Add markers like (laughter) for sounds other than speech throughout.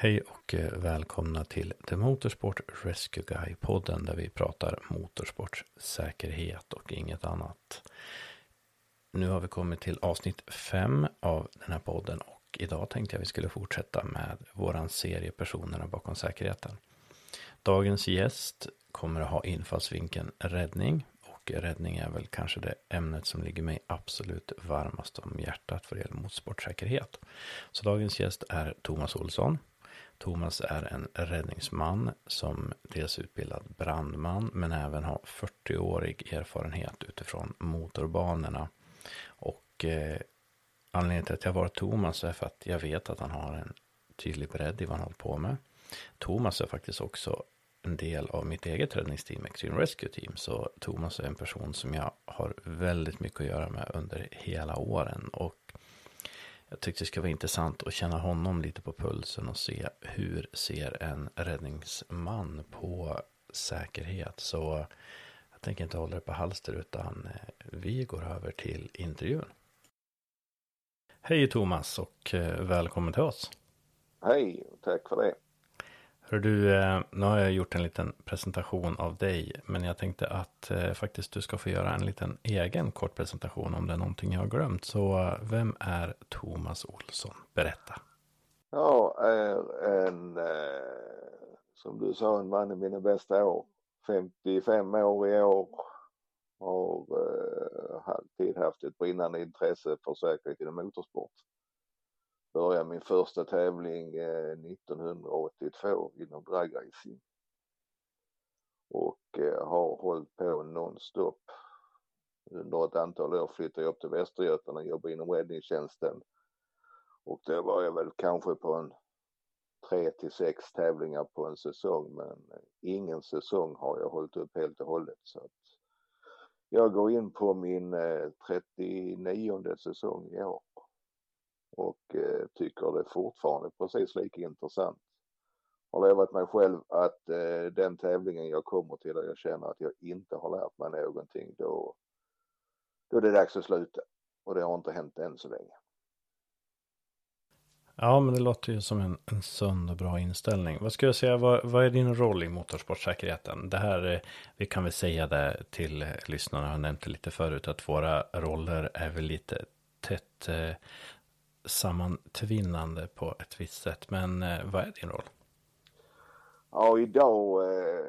Hej och eh, välkomna till The Motorsport Rescue Guy-podden där vi pratar motorsportsäkerhet och inget annat. Nu har vi kommit till avsnitt fem av den här podden och idag tänkte jag vi skulle fortsätta med våran serie personerna bakom säkerheten. Dagens gäst kommer att ha infallsvinkeln räddning och räddning är väl kanske det ämnet som ligger mig absolut varmast om hjärtat för det gäller motorsportsäkerhet. Så dagens gäst är Thomas Olsson Thomas är en räddningsman som dels utbildad brandman men även har 40-årig erfarenhet utifrån motorbanorna. Och eh, anledningen till att jag var Thomas är för att jag vet att han har en tydlig bredd i vad han håller på med. Thomas är faktiskt också en del av mitt eget räddningsteam, Extreme Rescue Team. Så Thomas är en person som jag har väldigt mycket att göra med under hela åren. Och jag tyckte det skulle vara intressant att känna honom lite på pulsen och se hur ser en räddningsman på säkerhet. Så jag tänker inte hålla det på halster utan eh, vi går över till intervjun. Hej Thomas och eh, välkommen till oss. Hej och tack för det. Hör du, eh, nu har jag gjort en liten presentation av dig, men jag tänkte att eh, faktiskt du ska få göra en liten egen kort presentation om det är någonting jag har glömt. Så eh, vem är Thomas Olsson? Berätta. Jag är en, som du sa, en man i mina bästa år. 55 år i år. Har alltid haft ett brinnande intresse för säkerhet inom motorsport började min första tävling eh, 1982 inom dragracing. Och eh, har hållit på nonstop. Under ett antal år flyttade jag upp till Västergötland och jobbade inom räddningstjänsten. Och då var jag väl kanske på en tre till sex tävlingar på en säsong men eh, ingen säsong har jag hållit upp helt och hållet. Så att jag går in på min 39 säsong i år och eh, tycker det fortfarande precis lika intressant. Har lovat mig själv att eh, den tävlingen jag kommer till och jag känner att jag inte har lärt mig någonting då, då är det dags att sluta. Och det har inte hänt än så länge. Ja, men det låter ju som en, en sund och bra inställning. Vad skulle jag säga, vad, vad är din roll i motorsportsäkerheten? Det här, eh, vi kan väl säga det till eh, lyssnarna, jag har nämnt det lite förut, att våra roller är väl lite tätt eh, sammantvinnande på ett visst sätt. Men eh, vad är din roll? Ja, idag eh,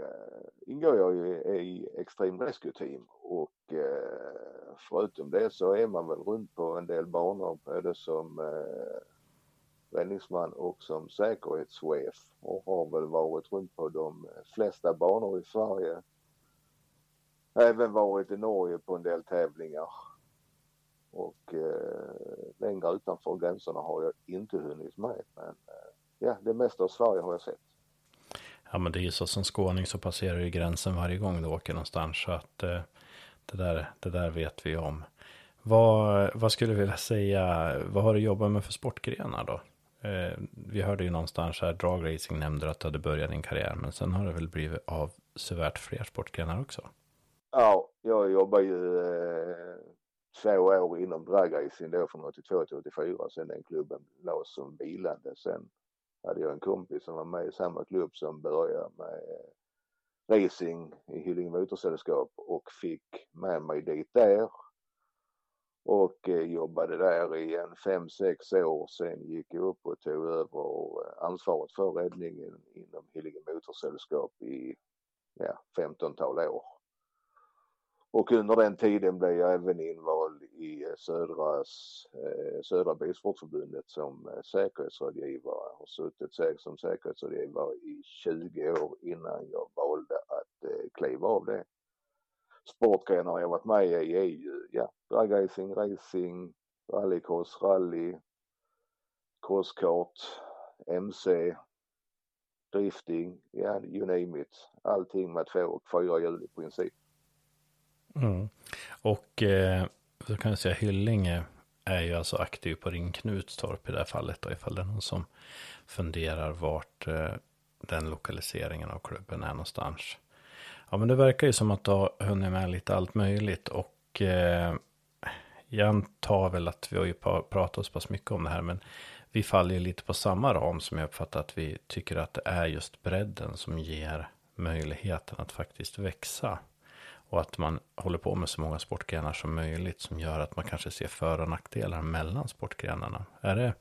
ingår jag ju i Extreme Rescue Team och eh, förutom det så är man väl runt på en del banor både som eh, räddningsman och som säkerhetschef och har väl varit runt på de flesta banor i Sverige. Även varit i Norge på en del tävlingar och eh, längre utanför gränserna har jag inte hunnit med. Men eh, ja, det mesta av Sverige har jag sett. Ja, men det är ju så som skåning så passerar ju gränsen varje gång du åker någonstans. Så att eh, det, där, det där vet vi om. Vad, vad skulle du vilja säga, vad har du jobbat med för sportgrenar då? Eh, vi hörde ju någonstans här, dragracing nämnde att du hade börjat din karriär, men sen har det väl blivit avsevärt fler sportgrenar också? Ja, jag jobbar ju eh, två år inom dragracing då från 82 till 84 sen den klubben lades som vilande. Sen hade jag en kompis som var med i samma klubb som började med eh, racing i Hyllinge Motorsällskap och fick med mig dit där. Och eh, jobbade där i en fem sex år. Sen gick jag upp och tog över eh, ansvaret för räddningen inom Hyllinge Motorsällskap i ja, 15-tal år. Och under den tiden blev jag även invald i eh, södras, eh, Södra Bilsportförbundet som eh, säkerhetsrådgivare. Har suttit som säkerhetsrådgivare i 20 år innan jag valde att eh, kliva av det. Sportgrenar jag varit med i är ju ja, dragracing, racing, rallycross, rally, crosskart, MC, drifting, ja you name it. Allting med två och fyra hjul i princip. Mm. Och eh, så kan jag säga Hyllinge är ju alltså aktiv på Ring Knutstorp i det här fallet. Och ifall det är någon som funderar vart eh, den lokaliseringen av klubben är någonstans. Ja men det verkar ju som att du har hunnit med lite allt möjligt. Och eh, jag antar väl att vi har ju pratat så pass mycket om det här. Men vi faller ju lite på samma ram som jag uppfattar att vi tycker att det är just bredden som ger möjligheten att faktiskt växa. Och att man håller på med så många sportgrenar som möjligt som gör att man kanske ser för och nackdelar mellan sportgrenarna. Är det,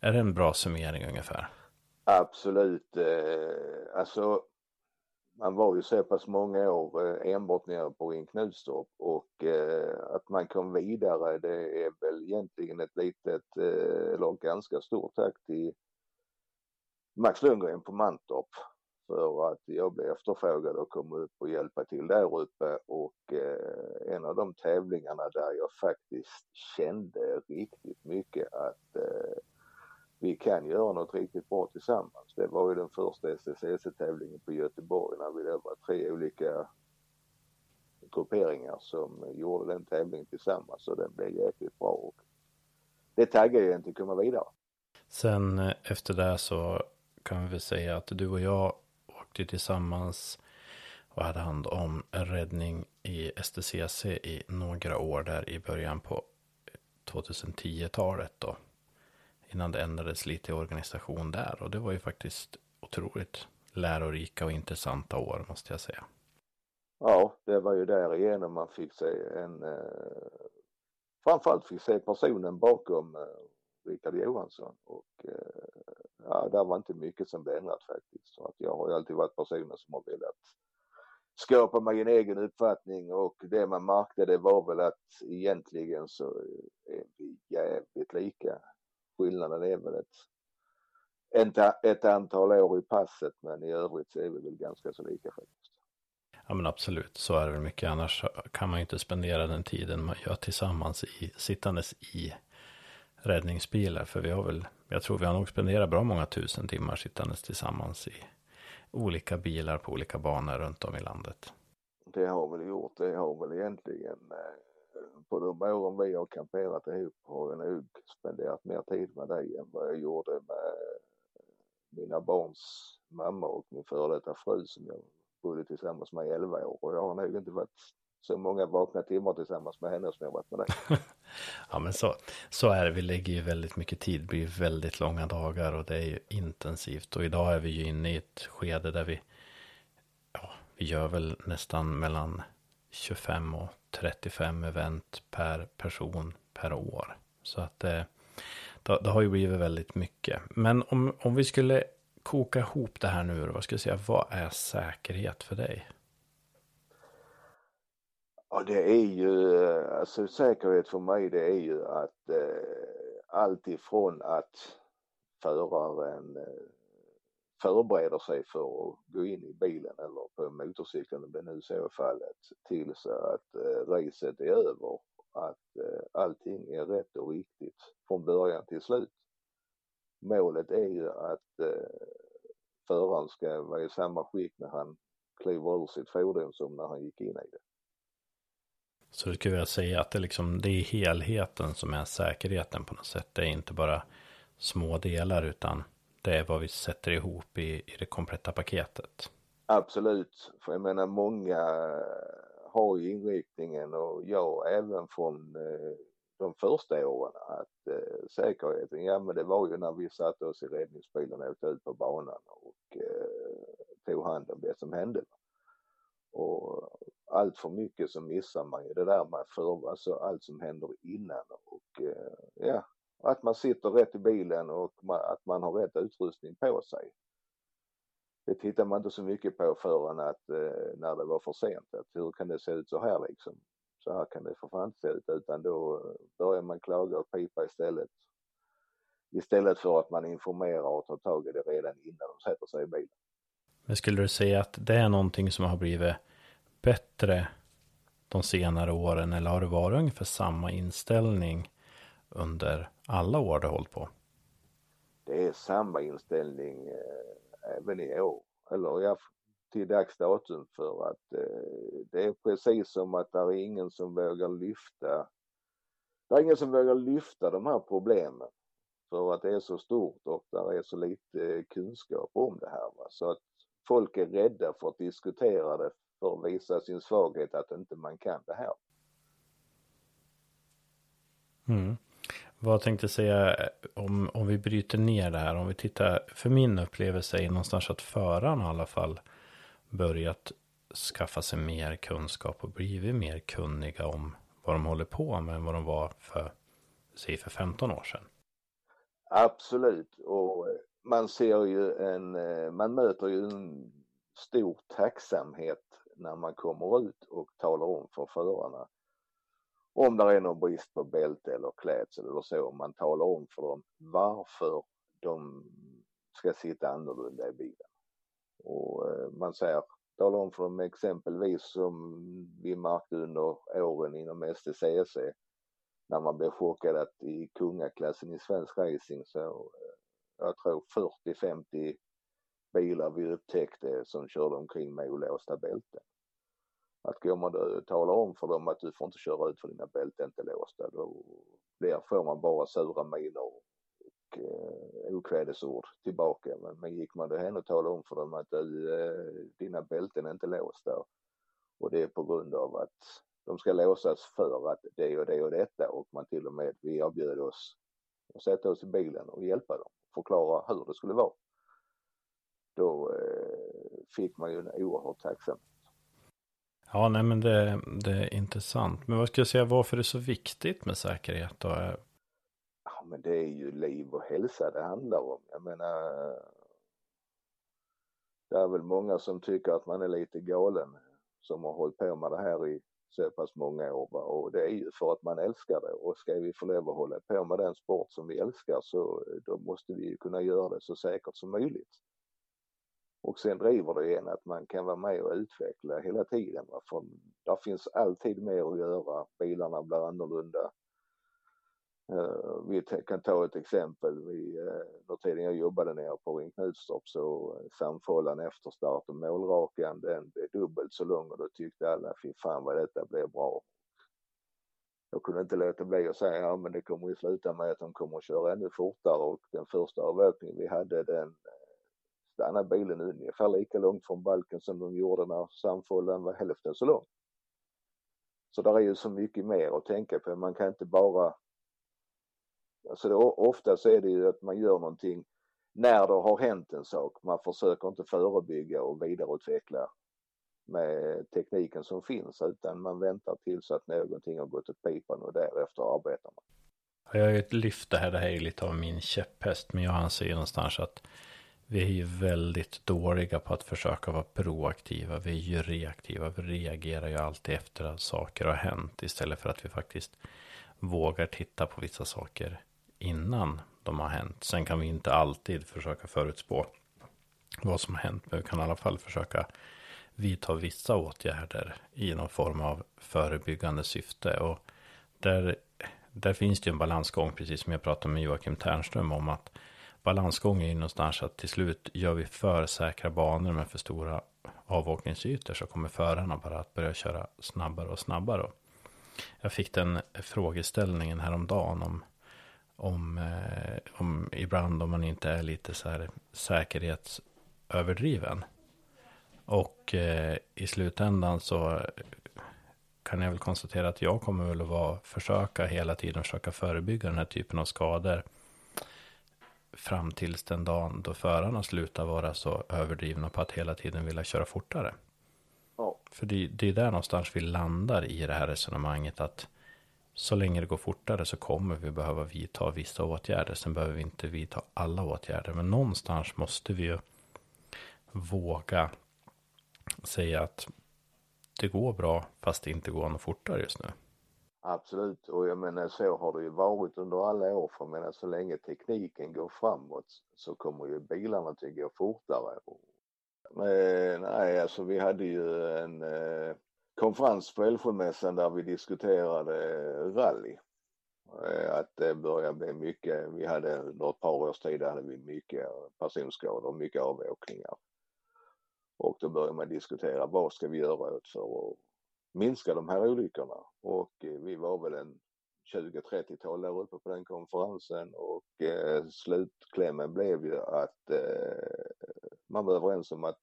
är det en bra summering ungefär? Absolut. Eh, alltså, man var ju så pass många år eh, enbart nere på Ring Knutstorp och eh, att man kom vidare det är väl egentligen ett litet, eller ganska stort tack till Max Lundgren på Mantorp för att jag blev efterfrågad och kom upp och hjälpa till där uppe och eh, en av de tävlingarna där jag faktiskt kände riktigt mycket att eh, vi kan göra något riktigt bra tillsammans. Det var ju den första SSC-tävlingen på Göteborg när vi då var tre olika grupperingar som gjorde den tävlingen tillsammans och den blev jäkligt bra. Och det taggar ju en till att komma vidare. Sen eh, efter det så kan vi väl säga att du och jag åkte tillsammans och hade hand om räddning i STCC i några år där i början på 2010-talet då. Innan det ändrades lite i organisation där och det var ju faktiskt otroligt lärorika och intressanta år måste jag säga. Ja, det var ju därigenom man fick se en, eh, framförallt fick se personen bakom eh, Rickard Johansson och eh, ja, där var inte mycket som blev ändrat faktiskt. Så att jag har ju alltid varit personen som har velat skapa mig en egen uppfattning och det man märkte det var väl att egentligen så är vi jävligt lika. Skillnaden är väl ett, ett, ett antal år i passet men i övrigt så är vi väl ganska så lika faktiskt. Ja men absolut, så är det väl mycket. Annars kan man ju inte spendera den tiden man gör tillsammans i, sittandes i räddningsbilar. För vi har väl, jag tror vi har nog spenderat bra många tusen timmar sittandes tillsammans i olika bilar på olika banor runt om i landet. Det har väl gjort, det har väl egentligen eh, på de åren vi har kamperat ihop har jag nog spenderat mer tid med dig än vad jag gjorde med mina barns mamma och min före detta fru som jag bodde tillsammans med i 11 år och jag har nog inte varit så många vakna timmar tillsammans med henne som jag varit med dig. ja men så, så är det, vi lägger ju väldigt mycket tid, det blir väldigt långa dagar och det är ju intensivt. Och idag är vi ju inne i ett skede där vi, ja, vi gör väl nästan mellan 25 och 35 event per person per år. Så att det, det, det har ju blivit väldigt mycket. Men om, om vi skulle koka ihop det här nu, vad ska jag säga, vad är säkerhet för dig? Ja, det är ju, eh, alltså säkerhet för mig det är ju att eh, allt ifrån att föraren eh, förbereder sig för att gå in i bilen eller på motorcykeln om det nu så är fallet tills att eh, racet är över. Att eh, allting är rätt och riktigt från början till slut. Målet är ju att eh, föraren ska vara i samma skick när han kliver ur sitt fordon som när han gick in i det. Så du skulle vilja säga att det, liksom, det är helheten som är säkerheten på något sätt. Det är inte bara små delar utan det är vad vi sätter ihop i, i det kompletta paketet. Absolut, för jag menar många har ju inriktningen och jag även från eh, de första åren att eh, säkerheten, ja men det var ju när vi satte oss i räddningsbilen och åkte ut på banan och eh, tog hand om det som hände. Och allt för mycket så missar man ju det där med för, alltså allt som händer innan och eh, ja, att man sitter rätt i bilen och att man har rätt utrustning på sig. Det tittar man inte så mycket på förrän att eh, när det var för sent, att hur kan det se ut så här liksom? Så här kan det för fan inte se ut utan då eh, börjar man klaga och pipa istället. Istället för att man informerar och tar tag i det redan innan de sätter sig i bilen. Men skulle du säga att det är någonting som har blivit bättre de senare åren eller har det varit ungefär samma inställning under alla år du hållit på? Det är samma inställning eh, även i år, eller ja, till dags datum för att eh, det är precis som att det är ingen som vågar lyfta det är ingen som vågar lyfta de här problemen för att det är så stort och där är så lite eh, kunskap om det här. Va? Så att folk är rädda för att diskutera det för att visa sin svaghet att inte man kan det här. Mm. Vad tänkte säga om, om vi bryter ner det här, om vi tittar, för min upplevelse är någonstans att förarna i alla fall börjat skaffa sig mer kunskap och blivit mer kunniga om vad de håller på med än vad de var för, säg för 15 år sedan. Absolut, och man ser ju en, eh, man möter ju en stor tacksamhet när man kommer ut och talar om för förarna om det är någon brist på bälte eller klädsel eller så, man talar om för dem varför de ska sitta annorlunda i bilen. Och eh, man säger, talar om för dem exempelvis som vi märkte under åren inom STCC när man blev chockad att i kungaklassen i svensk racing så eh, jag tror 40-50 bilar vi upptäckte som körde omkring med olåsta bälten. Att går man och talar om för dem att du får inte köra ut för dina bälten inte låsta, då blir, får man bara sura miner och eh, okvädesord tillbaka. Men, men gick man då hem och talade om för dem att du, eh, dina bälten är inte låsta och det är på grund av att de ska låsas för att det och det och detta och man till och med, vi erbjöd oss att sätta oss i bilen och hjälpa dem, förklara hur det skulle vara. Då eh, fick man ju en oerhört tacksamhet. Ja, nej men det, det är intressant. Men vad ska jag säga, varför är det så viktigt med säkerhet då? Ja, men det är ju liv och hälsa det handlar om. Jag menar, det är väl många som tycker att man är lite galen som har hållit på med det här i så pass många år. Va? Och det är ju för att man älskar det och ska vi få lov att hålla på med den sport som vi älskar så eh, då måste vi ju kunna göra det så säkert som möjligt. Och sen driver det igen att man kan vara med och utveckla hela tiden. Va? För där finns alltid mer att göra. Bilarna blir annorlunda. Uh, vi kan ta ett exempel. Vi, eh, uh, under tiden jag jobbade nere på Ring Knutstorp så uh, samfållan efter start och målrakan den blev dubbelt så lång och då tyckte alla fy fan vad detta blev bra. Jag kunde inte låta bli att säga ja men det kommer ju sluta med att de kommer att köra ännu fortare och den första avåkningen vi hade den stannade bilen ungefär lika långt från balken som de gjorde när samfållan var hälften så lång. Så där är ju så mycket mer att tänka på. Man kan inte bara... Alltså det, ofta så är det ju att man gör någonting när det har hänt en sak. Man försöker inte förebygga och vidareutveckla med tekniken som finns utan man väntar tills att någonting har gått åt pipan och därefter arbetar man. Jag har ju lyft det här, det här är lite av min käpphäst men jag anser ju någonstans att vi är ju väldigt dåliga på att försöka vara proaktiva. Vi är ju reaktiva. Vi reagerar ju alltid efter att saker har hänt. Istället för att vi faktiskt vågar titta på vissa saker innan de har hänt. Sen kan vi inte alltid försöka förutspå vad som har hänt. Men vi kan i alla fall försöka vidta vissa åtgärder i någon form av förebyggande syfte. Och där, där finns det ju en balansgång, precis som jag pratade med Joakim Ternström om. att balansgång är ju någonstans att till slut gör vi för säkra banor med för stora avåkningsytor så kommer förarna bara att börja köra snabbare och snabbare. Jag fick den frågeställningen häromdagen om, om, eh, om ibland om man inte är lite så här säkerhetsöverdriven. Och eh, i slutändan så kan jag väl konstatera att jag kommer väl att vara, försöka hela tiden försöka förebygga den här typen av skador fram tills den dagen då förarna slutar vara så överdrivna på att hela tiden vilja köra fortare. Ja. För det, det är där någonstans vi landar i det här resonemanget att så länge det går fortare så kommer vi behöva vidta vissa åtgärder. Sen behöver vi inte vidta alla åtgärder. Men någonstans måste vi ju våga säga att det går bra fast det inte går något fortare just nu. Absolut, och jag menar så har det ju varit under alla år för jag menar så länge tekniken går framåt så kommer ju bilarna att gå fortare. Men, nej, alltså vi hade ju en eh, konferens på Älvsjömässan där vi diskuterade rally. Eh, att det börjar bli mycket, vi hade under ett par års tid hade vi mycket personskador och mycket avåkningar. Och då började man diskutera vad ska vi göra åt för att minska de här olyckorna och eh, vi var väl en 20-30-tal där uppe på den konferensen och eh, slutklämmen blev ju att eh, man var överens om att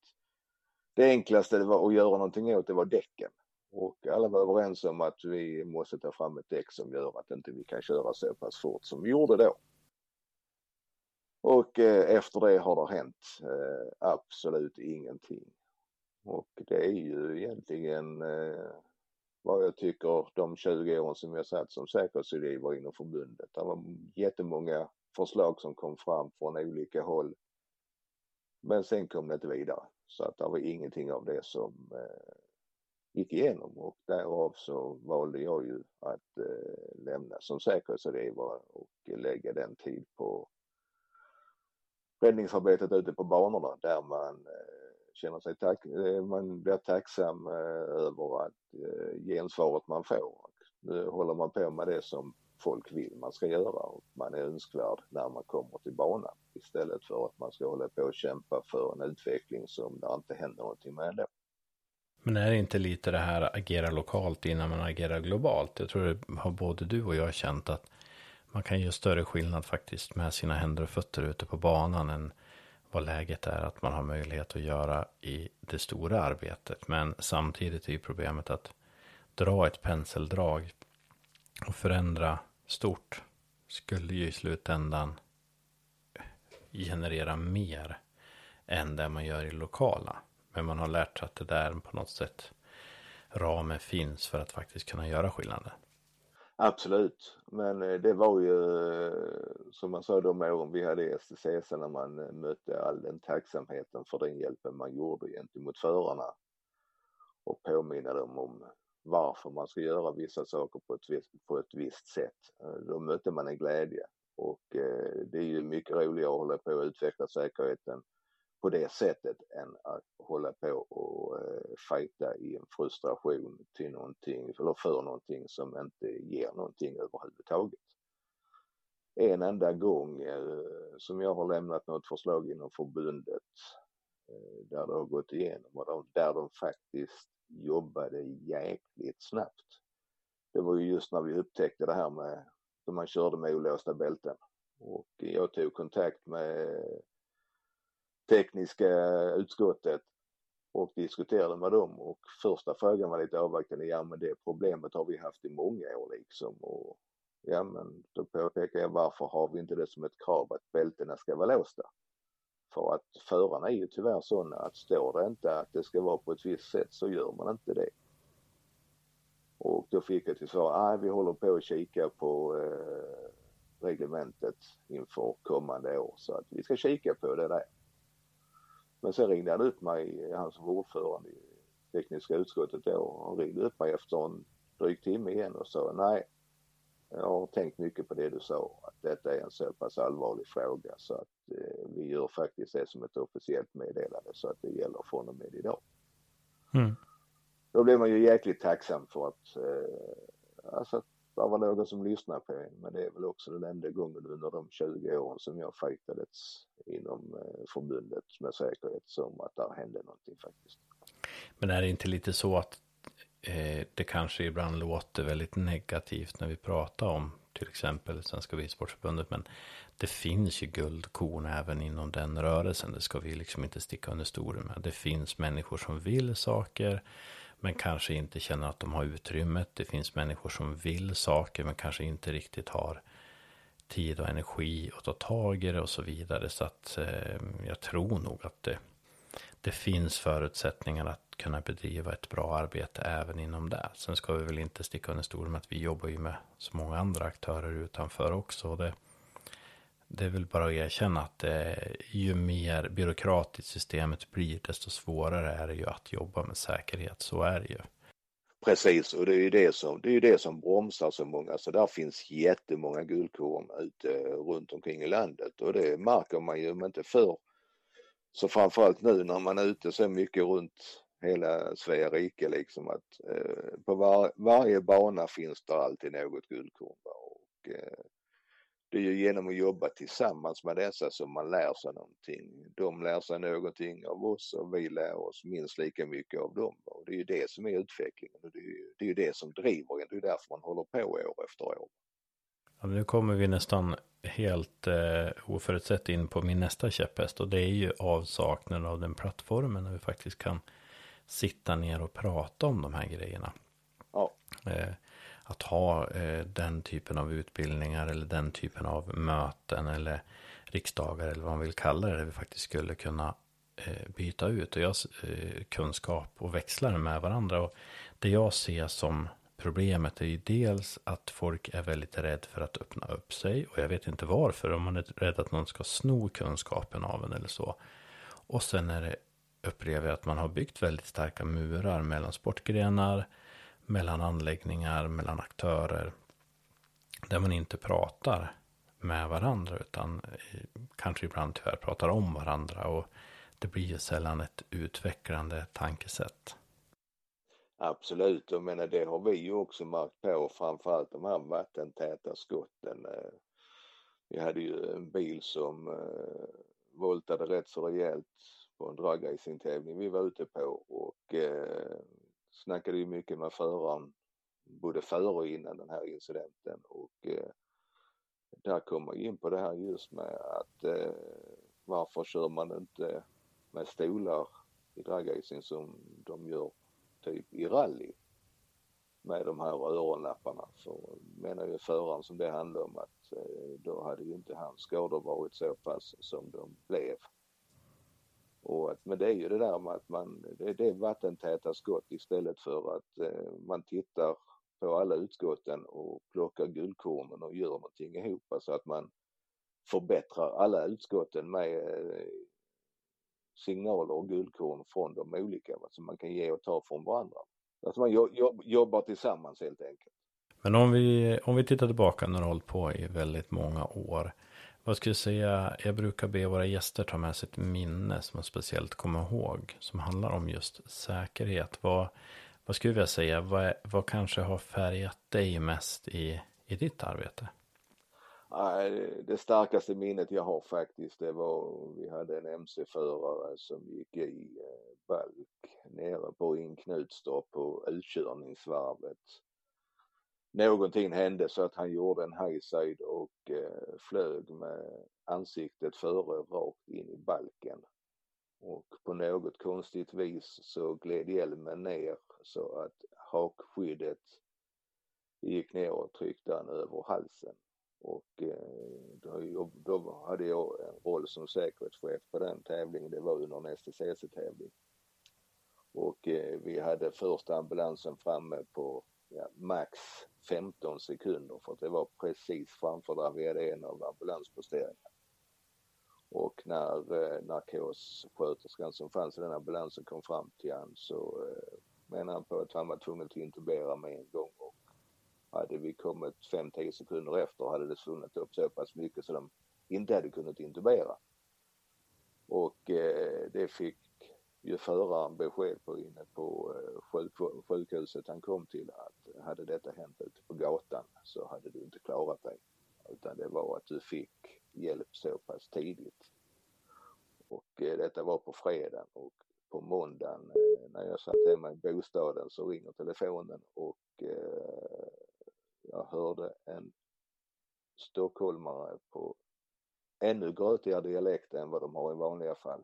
det enklaste det var att göra någonting åt det var däcken. Och alla var överens om att vi måste ta fram ett däck som gör att inte vi kan köra så pass fort som vi gjorde då. Och eh, efter det har det hänt eh, absolut ingenting. Och det är ju egentligen eh, vad jag tycker de 20 åren som jag satt som säkerhetsrådgivare inom förbundet. Det var jättemånga förslag som kom fram från olika håll. Men sen kom det inte vidare. Så att det var ingenting av det som eh, gick igenom och därav så valde jag ju att eh, lämna som säkerhetsrådgivare och lägga den tid på räddningsarbetet ute på banorna där man eh, känner sig tack, eh, man blir tacksam eh, över att eh, gensvaret man får. Nu håller man på med det som folk vill man ska göra och man är önskvärd när man kommer till banan istället för att man ska hålla på och kämpa för en utveckling som det inte händer någonting med ändå. Men är det inte lite det här agera lokalt innan man agerar globalt? Jag tror det har både du och jag känt att man kan göra större skillnad faktiskt med sina händer och fötter ute på banan än vad läget är att man har möjlighet att göra i det stora arbetet. Men samtidigt är ju problemet att dra ett penseldrag och förändra stort skulle ju i slutändan generera mer än det man gör i lokala. Men man har lärt sig att det där på något sätt ramen finns för att faktiskt kunna göra skillnaden. Absolut, men eh, det var ju eh, som man sa de åren vi hade STCC när man eh, mötte all den tacksamheten för den hjälpen man gjorde gentemot förarna och påminna dem om varför man ska göra vissa saker på ett visst, på ett visst sätt. Då mötte man en glädje och det är ju mycket roligare att hålla på att utveckla säkerheten på det sättet än att hålla på och eh, fighta i en frustration till någonting eller för någonting som inte ger någonting överhuvudtaget. En enda gång eh, som jag har lämnat något förslag inom förbundet eh, där det har gått igenom och de, där de faktiskt jobbade jäkligt snabbt. Det var ju just när vi upptäckte det här med att man körde med olåsta bälten och jag tog kontakt med tekniska utskottet och diskuterade med dem och första frågan var lite avvaktande. Ja men det problemet har vi haft i många år liksom och ja men då påpekar jag varför har vi inte det som ett krav att bältena ska vara låsta? För att förarna är ju tyvärr sådana att står det inte att det ska vara på ett visst sätt så gör man inte det. Och då fick jag till svar, nej vi håller på att kika på eh, reglementet inför kommande år så att vi ska kika på det där. Men sen ringde han upp mig, han som var ordförande i tekniska utskottet då, han ringde upp mig efter en dryg timme igen och sa nej, jag har tänkt mycket på det du sa, att detta är en så pass allvarlig fråga så att eh, vi gör faktiskt det som ett officiellt meddelande så att det gäller från och med idag. Mm. Då blir man ju jäkligt tacksam för att, eh, alltså det var någon som lyssnade på en men det är väl också den enda gången under de 20 åren som jag fightades inom eh, förbundet med säkerhet som att där hände någonting faktiskt. Men är det inte lite så att eh, det kanske ibland låter väldigt negativt när vi pratar om till exempel Svenska Bilsportförbundet men det finns ju guldkorn även inom den rörelsen. Det ska vi liksom inte sticka under stolen med. Det finns människor som vill saker men kanske inte känner att de har utrymmet. Det finns människor som vill saker men kanske inte riktigt har tid och energi att ta tag i det och så vidare. Så att eh, jag tror nog att det, det finns förutsättningar att kunna bedriva ett bra arbete även inom det. Sen ska vi väl inte sticka under stolen med att vi jobbar ju med så många andra aktörer utanför också. Det, det är väl bara att erkänna att eh, ju mer byråkratiskt systemet blir, desto svårare är det ju att jobba med säkerhet. Så är det ju. Precis, och det är ju det som, det är det som bromsar så många. Så där finns jättemånga guldkorn ute eh, runt omkring i landet och det märker man ju om inte förr. Så framförallt nu när man är ute så mycket runt hela Sverige rike liksom att eh, på var, varje bana finns det alltid något guldkorn. Och, eh, det är ju genom att jobba tillsammans med dessa som man lär sig någonting. De lär sig någonting av oss och vi lär oss minst lika mycket av dem. Och det är ju det som är utvecklingen och det är ju det, är ju det som driver en. Det är därför man håller på år efter år. Ja, nu kommer vi nästan helt eh, oförutsett in på min nästa käpphäst och det är ju avsaknaden av den plattformen när vi faktiskt kan sitta ner och prata om de här grejerna. Ja. Eh, att ha eh, den typen av utbildningar eller den typen av möten eller riksdagar eller vad man vill kalla det, där vi faktiskt skulle kunna eh, byta ut och jag, eh, kunskap och växla med varandra. Och det jag ser som problemet är ju dels att folk är väldigt rädda för att öppna upp sig och jag vet inte varför, om man är rädd att någon ska sno kunskapen av en eller så. Och sen är det, upplever jag att man har byggt väldigt starka murar mellan sportgrenar, mellan anläggningar, mellan aktörer. Där man inte pratar med varandra utan kanske ibland tyvärr pratar om varandra. Och det blir ju sällan ett utvecklande tankesätt. Absolut, och menar det har vi ju också märkt på framförallt de här vattentäta skotten. Eh, vi hade ju en bil som eh, voltade rätt så rejält på en dragracingtävling vi var ute på och eh, snackade ju mycket med föraren både före och innan den här incidenten och eh, där kommer jag in på det här just med att eh, varför kör man inte med stolar i dragracing som de gör typ i rally med de här öronlapparna så menar ju föraren som det handlar om att eh, då hade ju inte hans skador varit så pass som de blev. Och att, men det är ju det där med att man, det, det är vattentäta skott istället för att eh, man tittar på alla utskotten och plockar guldkornen och gör någonting ihop så alltså att man förbättrar alla utskotten med eh, signaler och guldkorn från de olika som man kan ge och ta från varandra. Att man jobb, jobbar tillsammans helt enkelt. Men om vi, om vi tittar tillbaka när du har hållit på i väldigt många år. Vad skulle jag säga, jag brukar be våra gäster ta med sig ett minne som man speciellt kommer ihåg. Som handlar om just säkerhet. Vad, vad skulle jag säga, vad, vad kanske har färgat dig mest i, i ditt arbete? Det starkaste minnet jag har faktiskt det var vi hade en mc-förare som gick i eh, balk nere på Inknutstorp på utkörningsvarvet. Någonting hände så att han gjorde en highside och eh, flög med ansiktet före rakt in i balken. Och på något konstigt vis så gled hjälmen ner så att hakskyddet gick ner och tryckte han över halsen. Och eh, då, då hade jag en roll som säkerhetschef på den tävlingen. Det var under en STCC-tävling. Och eh, vi hade första ambulansen framme på ja, max 15 sekunder för att det var precis framför där vi hade en av ambulansposteringarna. Och när eh, narkossköterskan som fanns i den ambulansen kom fram till han så eh, menade han på att han var tvungen att intubera med en gång och hade vi kommit 5-10 sekunder efter hade det svunnit upp så pass mycket så de inte hade kunnat intubera. Och eh, det fick ju föraren besked på inne på eh, sjuk sjukhuset han kom till att hade detta hänt ute på gatan så hade du inte klarat dig. Utan det var att du fick hjälp så pass tidigt. Och eh, detta var på fredagen och på måndagen eh, när jag satt hemma i bostaden så ringer telefonen och eh, jag hörde en stockholmare på ännu grötigare dialekt än vad de har i vanliga fall.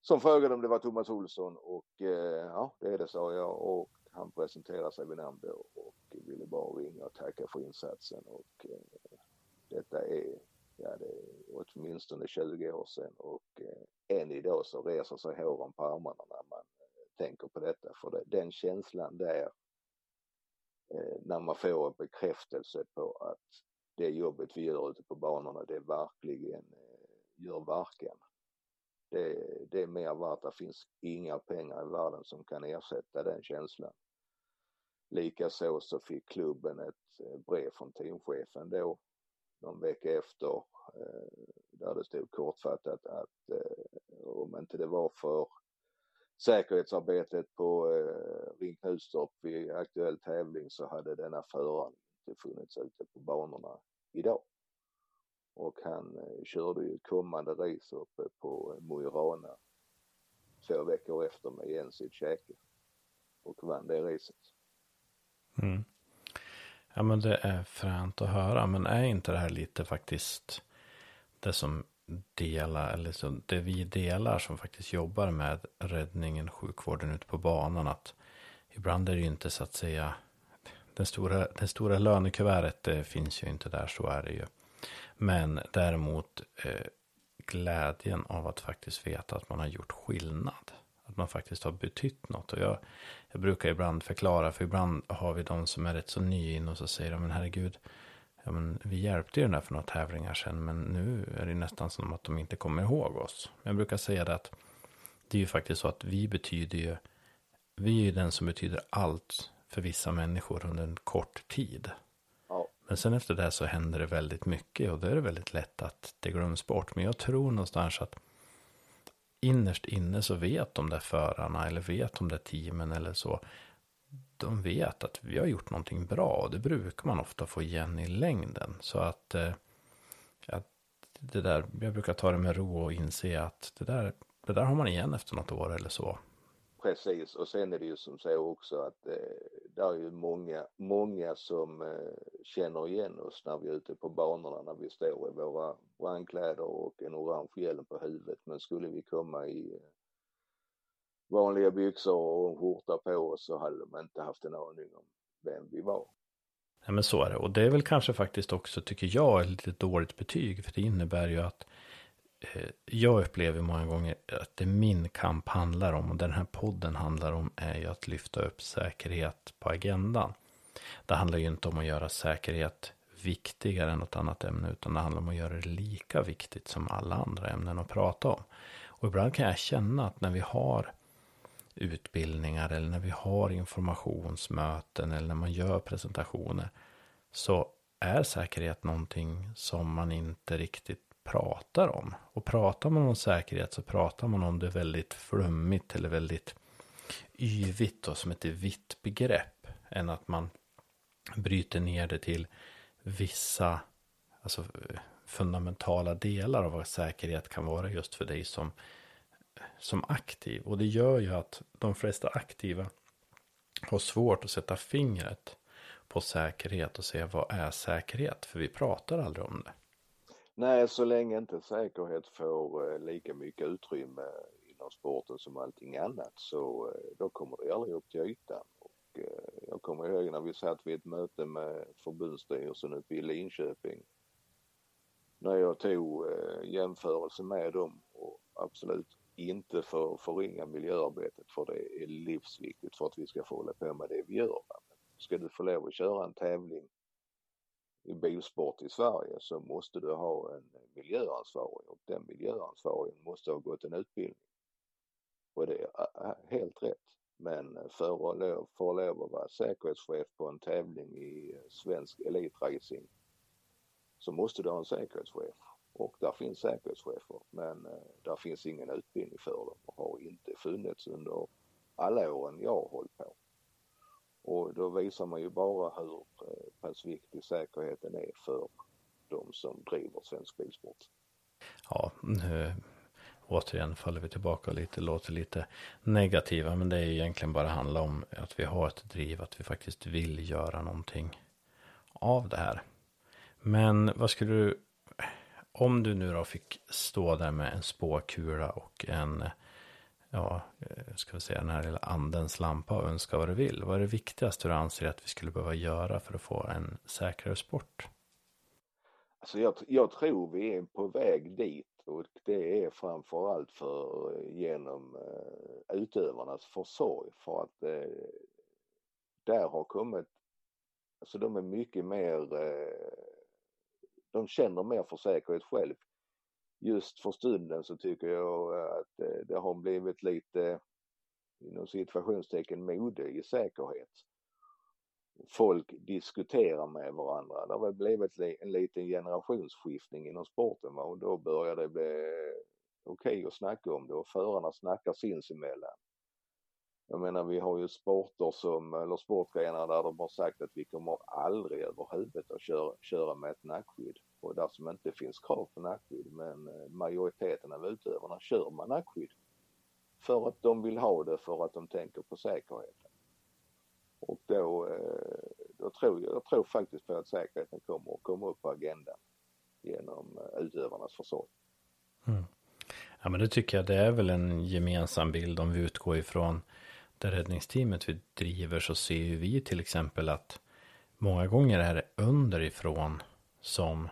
Som frågade om det var Thomas Olsson och eh, ja det är det sa jag. Och han presenterade sig vid namn då och ville bara ringa och tacka för insatsen. Och eh, detta är, ja det är åtminstone 20 år sedan. Och eh, än idag så reser sig håren på armarna när man eh, tänker på detta. För det, den känslan där Eh, när man får en bekräftelse på att det jobbet vi gör ute på banorna det verkligen eh, gör verkan. Det, det är mer värt, det finns inga pengar i världen som kan ersätta den känslan. Likaså så fick klubben ett eh, brev från teamchefen då någon vecka efter eh, där det stod kortfattat att eh, om inte det var för säkerhetsarbetet på eh, Ring Knutstorp vid aktuell tävling så hade denna förare inte funnits ute på banorna idag. Och han eh, körde ju kommande race uppe på Mo i Rana två veckor efter med Jens i käke och vann det racet. Mm. Ja men det är fränt att höra men är inte det här lite faktiskt det som delar. eller så, det vi delar som faktiskt jobbar med räddningen, sjukvården ute på banan, att ibland är det ju inte så att säga, den stora, den stora lönekuvertet det finns ju inte där, så är det ju. Men däremot eh, glädjen av att faktiskt veta att man har gjort skillnad. Att man faktiskt har betytt något. Och jag, jag brukar ibland förklara, för ibland har vi de som är rätt så nya in och så säger de, men herregud, ja, men vi hjälpte ju den där för några tävlingar sedan, men nu är det nästan som att de inte kommer ihåg oss. Jag brukar säga det att det är ju faktiskt så att vi betyder ju, vi är ju den som betyder allt för vissa människor under en kort tid. Men sen efter det så händer det väldigt mycket och då är det väldigt lätt att det glöms bort. Men jag tror någonstans att innerst inne så vet de där förarna eller vet de där teamen eller så. De vet att vi har gjort någonting bra och det brukar man ofta få igen i längden. Så att, eh, att det där, jag brukar ta det med ro och inse att det där, det där har man igen efter något år eller så. Precis, och sen är det ju som så också att eh, det är ju många, många som eh, känner igen oss när vi är ute på banorna, när vi står i våra brandkläder och en orange hjälm på huvudet. Men skulle vi komma i eh, vanliga byxor och en skjorta på oss så hade de inte haft en aning om vem vi var. Nej men så är det. Och det är väl kanske faktiskt också, tycker jag, ett lite dåligt betyg. För det innebär ju att Eh, jag upplever många gånger att det min kamp handlar om och den här podden handlar om är ju att lyfta upp säkerhet på agendan. Det handlar ju inte om att göra säkerhet viktigare än något annat ämne utan det handlar om att göra det lika viktigt som alla andra ämnen att prata om. Och ibland kan jag känna att när vi har utbildningar eller när vi har informationsmöten eller när man gör presentationer så är säkerhet någonting som man inte riktigt pratar om. Och pratar man om säkerhet så pratar man om det väldigt flummigt eller väldigt yvigt och som ett vitt begrepp. Än att man bryter ner det till vissa alltså, fundamentala delar av vad säkerhet kan vara just för dig som, som aktiv. Och det gör ju att de flesta aktiva har svårt att sätta fingret på säkerhet och se vad är säkerhet? För vi pratar aldrig om det. Nej, så länge inte säkerhet får eh, lika mycket utrymme inom sporten som allting annat så eh, då kommer det aldrig upp till ytan. Och eh, jag kommer ihåg när vi satt vid ett möte med förbundsstyrelsen uppe i Linköping. När jag tog jämförelse med dem och absolut inte för att förringa miljöarbetet för det är livsviktigt för att vi ska få hålla på med det vi gör. Ska du få lov att köra en tävling bilsport i Sverige så måste du ha en miljöansvarig och den miljöansvarigen måste ha gått en utbildning. Och det är helt rätt. Men för att lov, för att lov att vara säkerhetschef på en tävling i eh, svensk elitracing så måste du ha en säkerhetschef. Och där finns säkerhetschefer men eh, där finns ingen utbildning för dem och har inte funnits under alla åren jag har hållit på. Och då visar man ju bara hur eh, pass viktig säkerheten är för de som driver svensk bilsport. Ja, nu återigen faller vi tillbaka lite, låter lite negativa, men det är egentligen bara handla om att vi har ett driv, att vi faktiskt vill göra någonting av det här. Men vad skulle du, om du nu då fick stå där med en spåkula och en ja, eh, ska vi säga den här lilla andens lampa och önska vad du vill. Vad är det viktigaste du anser att vi skulle behöva göra för att få en säkrare sport? Alltså jag, jag tror vi är på väg dit och det är framförallt för genom eh, utövarnas försorg för att eh, där har kommit, alltså de är mycket mer, eh, de känner mer för säkerhet själv just för stunden så tycker jag eh, att eh, det har blivit lite inom situationstecken mode i säkerhet. Folk diskuterar med varandra. Det har väl blivit en liten generationsskiftning inom sporten va? och då börjar det bli okej okay att snacka om det och förarna snackar sinsemellan. Jag menar vi har ju sporter som, eller sportgrenar där de har sagt att vi kommer aldrig överhuvud att köra, köra med ett nackskydd och där som inte finns krav på nackskydd men eh, majoriteten av utövarna kör med nackskydd. För att de vill ha det för att de tänker på säkerheten. Och då, eh, då tror jag, jag tror faktiskt på att säkerheten kommer att komma upp på agendan genom eh, utövarnas försorg. Mm. Ja men det tycker jag det är väl en gemensam bild om vi utgår ifrån det räddningsteamet vi driver så ser ju vi till exempel att många gånger är det underifrån som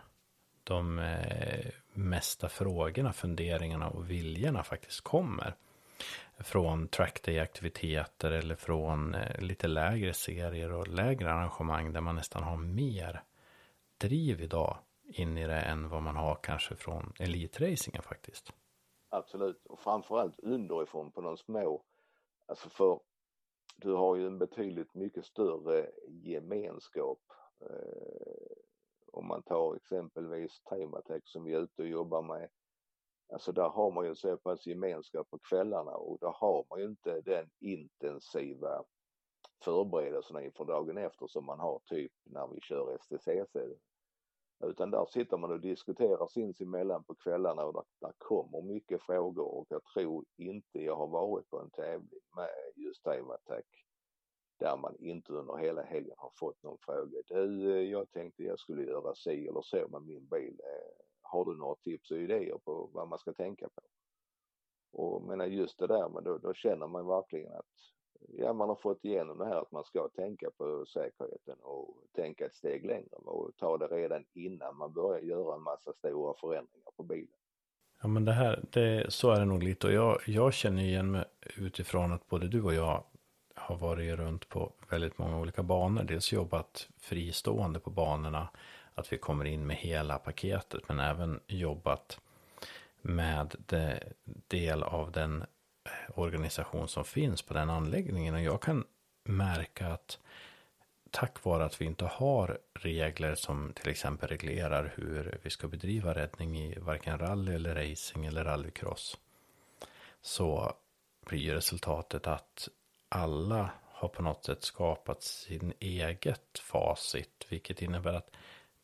de eh, mesta frågorna, funderingarna och viljorna faktiskt kommer. Från trackday-aktiviteter eller från eh, lite lägre serier och lägre arrangemang där man nästan har mer driv idag in i det än vad man har kanske från elitracingen faktiskt. Absolut, och framförallt underifrån på de små. Alltså för du har ju en betydligt mycket större gemenskap. Eh, om man tar exempelvis Tematech som vi är ute och jobbar med. Alltså där har man ju så pass gemenskap på kvällarna och där har man ju inte den intensiva förberedelserna inför dagen efter som man har typ när vi kör STCC. Utan där sitter man och diskuterar sinsemellan på kvällarna och där, där kommer mycket frågor och jag tror inte jag har varit på en tävling med just Time där man inte under hela helgen har fått någon fråga. Du, jag tänkte jag skulle göra si eller så med min bil. Eh, har du några tips och idéer på vad man ska tänka på? Och menar just det där, men då, då känner man verkligen att ja, man har fått igenom det här att man ska tänka på säkerheten och tänka ett steg längre och ta det redan innan man börjar göra en massa stora förändringar på bilen. Ja men det här, det, så är det nog lite och jag, jag känner igen mig utifrån att både du och jag har varit runt på väldigt många olika banor. Dels jobbat fristående på banorna, att vi kommer in med hela paketet, men även jobbat med det, del av den organisation som finns på den anläggningen. Och jag kan märka att tack vare att vi inte har regler som till exempel reglerar hur vi ska bedriva räddning i varken rally eller racing eller rallycross. Så blir resultatet att alla har på något sätt skapat sin eget facit. Vilket innebär att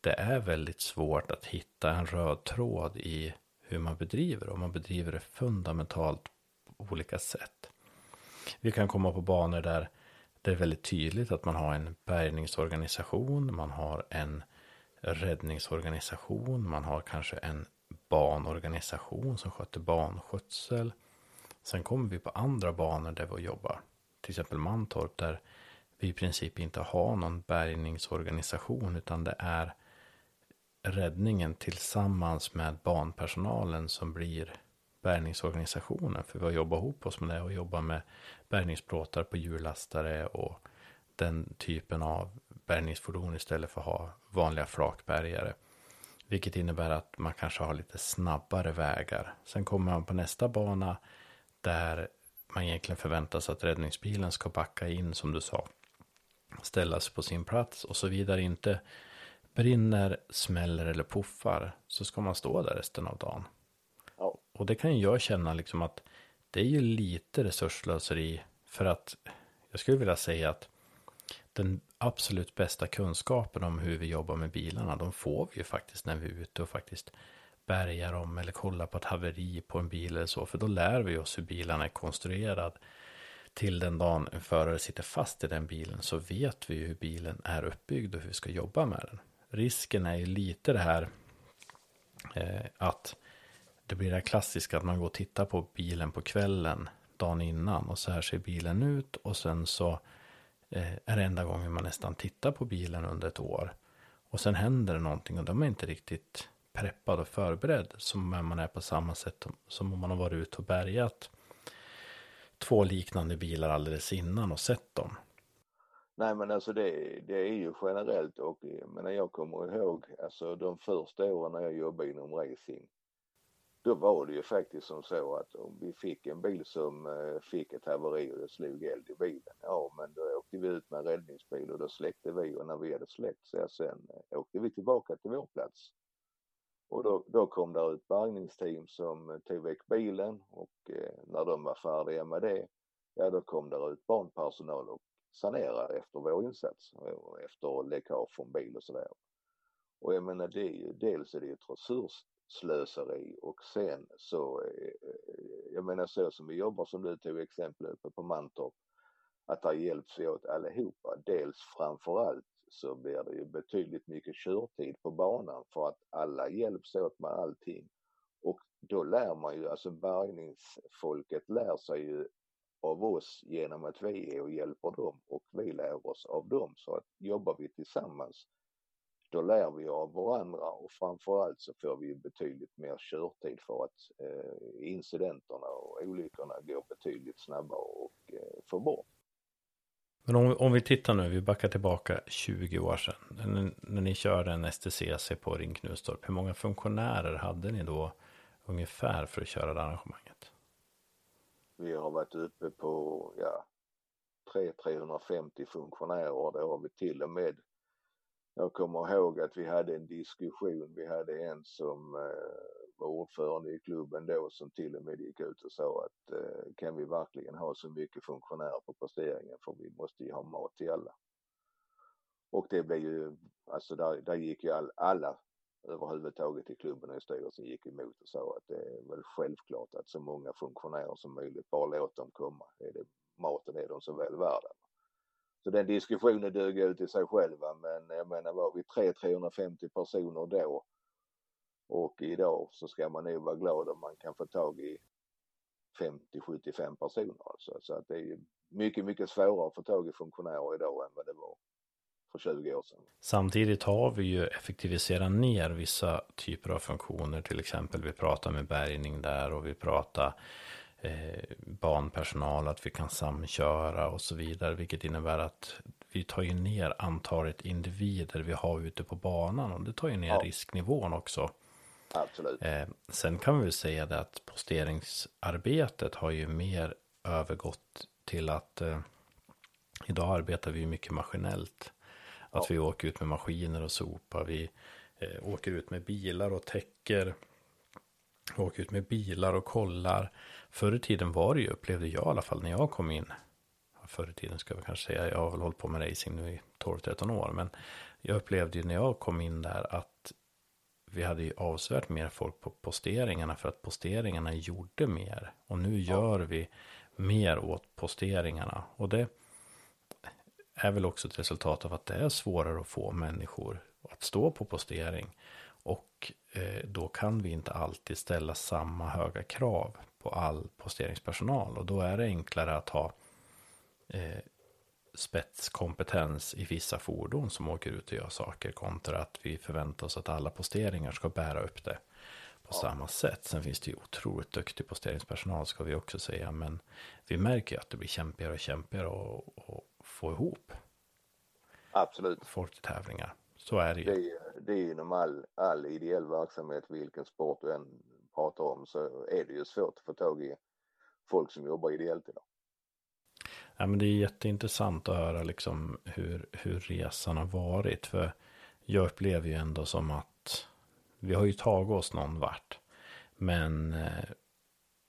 det är väldigt svårt att hitta en röd tråd i hur man bedriver. Om man bedriver det fundamentalt olika sätt. Vi kan komma på banor där det är väldigt tydligt att man har en bärgningsorganisation, man har en räddningsorganisation, man har kanske en banorganisation som sköter banskötsel. Sen kommer vi på andra banor där vi jobbar, till exempel Mantorp där vi i princip inte har någon bärgningsorganisation utan det är räddningen tillsammans med banpersonalen som blir bärgningsorganisationen. För vi har jobbat ihop oss med det och jobbat med bärgningsplåtar på hjullastare och den typen av bärgningsfordon istället för att ha vanliga flakbärgare. Vilket innebär att man kanske har lite snabbare vägar. Sen kommer man på nästa bana där man egentligen förväntar sig att räddningsbilen ska backa in som du sa. Ställa sig på sin plats och så vidare inte brinner, smäller eller puffar så ska man stå där resten av dagen. Och det kan jag känna liksom att det är ju lite resurslöseri för att jag skulle vilja säga att den absolut bästa kunskapen om hur vi jobbar med bilarna, de får vi ju faktiskt när vi är ute och faktiskt bärgar dem eller kollar på ett haveri på en bil eller så, för då lär vi oss hur bilarna är konstruerad. Till den dagen en förare sitter fast i den bilen så vet vi ju hur bilen är uppbyggd och hur vi ska jobba med den. Risken är ju lite det här eh, att det blir det klassiska att man går och tittar på bilen på kvällen dagen innan och så här ser bilen ut och sen så eh, är det enda gången man nästan tittar på bilen under ett år. Och sen händer det någonting och de är inte riktigt preppad och förberedd som man är på samma sätt som om man har varit ute och bärgat två liknande bilar alldeles innan och sett dem. Nej men alltså det, det är ju generellt och eh, men jag kommer ihåg alltså de första åren när jag jobbade inom racing då var det ju faktiskt som så att om vi fick en bil som eh, fick ett haveri och det slog eld i bilen, ja men då åkte vi ut med en räddningsbil och då släckte vi och när vi hade släckt så sen eh, åkte vi tillbaka till vår plats. Och då, då kom det ut bärgningsteam som tog väck bilen och eh, när de var färdiga med det, ja då kom det ut barnpersonal och sanerade efter vår insats och efter läckage från bil och sådär. Och jag menar det är ju, dels är det ju ett resurs slöseri och sen så, eh, jag menar så som vi jobbar som du tog exempel uppe på Mantorp, att där hjälps vi åt allihopa. Dels framförallt så blir det ju betydligt mycket körtid på banan för att alla hjälps åt med allting. Och då lär man ju, alltså bärgningsfolket lär sig ju av oss genom att vi är och hjälper dem och vi lär oss av dem. Så att jobbar vi tillsammans då lär vi av varandra och framförallt så får vi betydligt mer körtid för att eh, incidenterna och olyckorna går betydligt snabbare och eh, få bort. Men om, om vi tittar nu, vi backar tillbaka 20 år sedan. När, när ni körde en STCC på Ring Knutstorp, hur många funktionärer hade ni då ungefär för att köra det arrangemanget? Vi har varit uppe på, ja, 300-350 funktionärer. Det har vi till och med jag kommer ihåg att vi hade en diskussion. Vi hade en som eh, var ordförande i klubben då som till och med gick ut och sa att eh, kan vi verkligen ha så mycket funktionärer på posteringen för vi måste ju ha mat till alla. Och det blev ju, alltså där, där gick ju all, alla överhuvudtaget i klubben och i styrelsen gick emot och sa att det är väl självklart att så många funktionärer som möjligt, bara låt dem komma. Är det, maten är de så väl värda. Så den diskussionen dög ut i sig själva men jag menar var vi 300-350 personer då och idag så ska man nog vara glad om man kan få tag i 50-75 personer alltså. Så att det är mycket, mycket svårare att få tag i funktionärer idag än vad det var för 20 år sedan. Samtidigt har vi ju effektiviserat ner vissa typer av funktioner. Till exempel vi pratar med bärgning där och vi pratar eh, banpersonal, att vi kan samköra och så vidare. Vilket innebär att vi tar ju ner antalet individer vi har ute på banan och det tar ju ner ja. risknivån också. Absolut. Eh, sen kan vi väl säga det att posteringsarbetet har ju mer övergått till att eh, idag arbetar vi mycket maskinellt. Att ja. vi åker ut med maskiner och sopar. Vi eh, åker ut med bilar och täcker. Åker ut med bilar och kollar. Förr i tiden var det ju, upplevde jag i alla fall när jag kom in. Förr i tiden ska vi kanske säga, jag har väl hållit på med racing nu i 12-13 år. Men jag upplevde ju när jag kom in där att vi hade ju avsevärt mer folk på posteringarna för att posteringarna gjorde mer. Och nu gör vi mer åt posteringarna. Och det är väl också ett resultat av att det är svårare att få människor att stå på postering. Och eh, då kan vi inte alltid ställa samma höga krav på all posteringspersonal. Och då är det enklare att ha eh, spetskompetens i vissa fordon som åker ut och gör saker kontra att vi förväntar oss att alla posteringar ska bära upp det på ja. samma sätt. Sen finns det ju otroligt duktig posteringspersonal ska vi också säga, men vi märker ju att det blir kämpigare och kämpigare att få ihop. Absolut. Folk till tävlingar. Så är det ju. Det, det är inom all, all ideell verksamhet, vilken sport du än pratar om, så är det ju svårt att få tag i folk som jobbar ideellt idag. Ja, men det är jätteintressant att höra liksom hur, hur resan har varit. För jag upplever ju ändå som att vi har ju tagit oss någon vart. Men eh,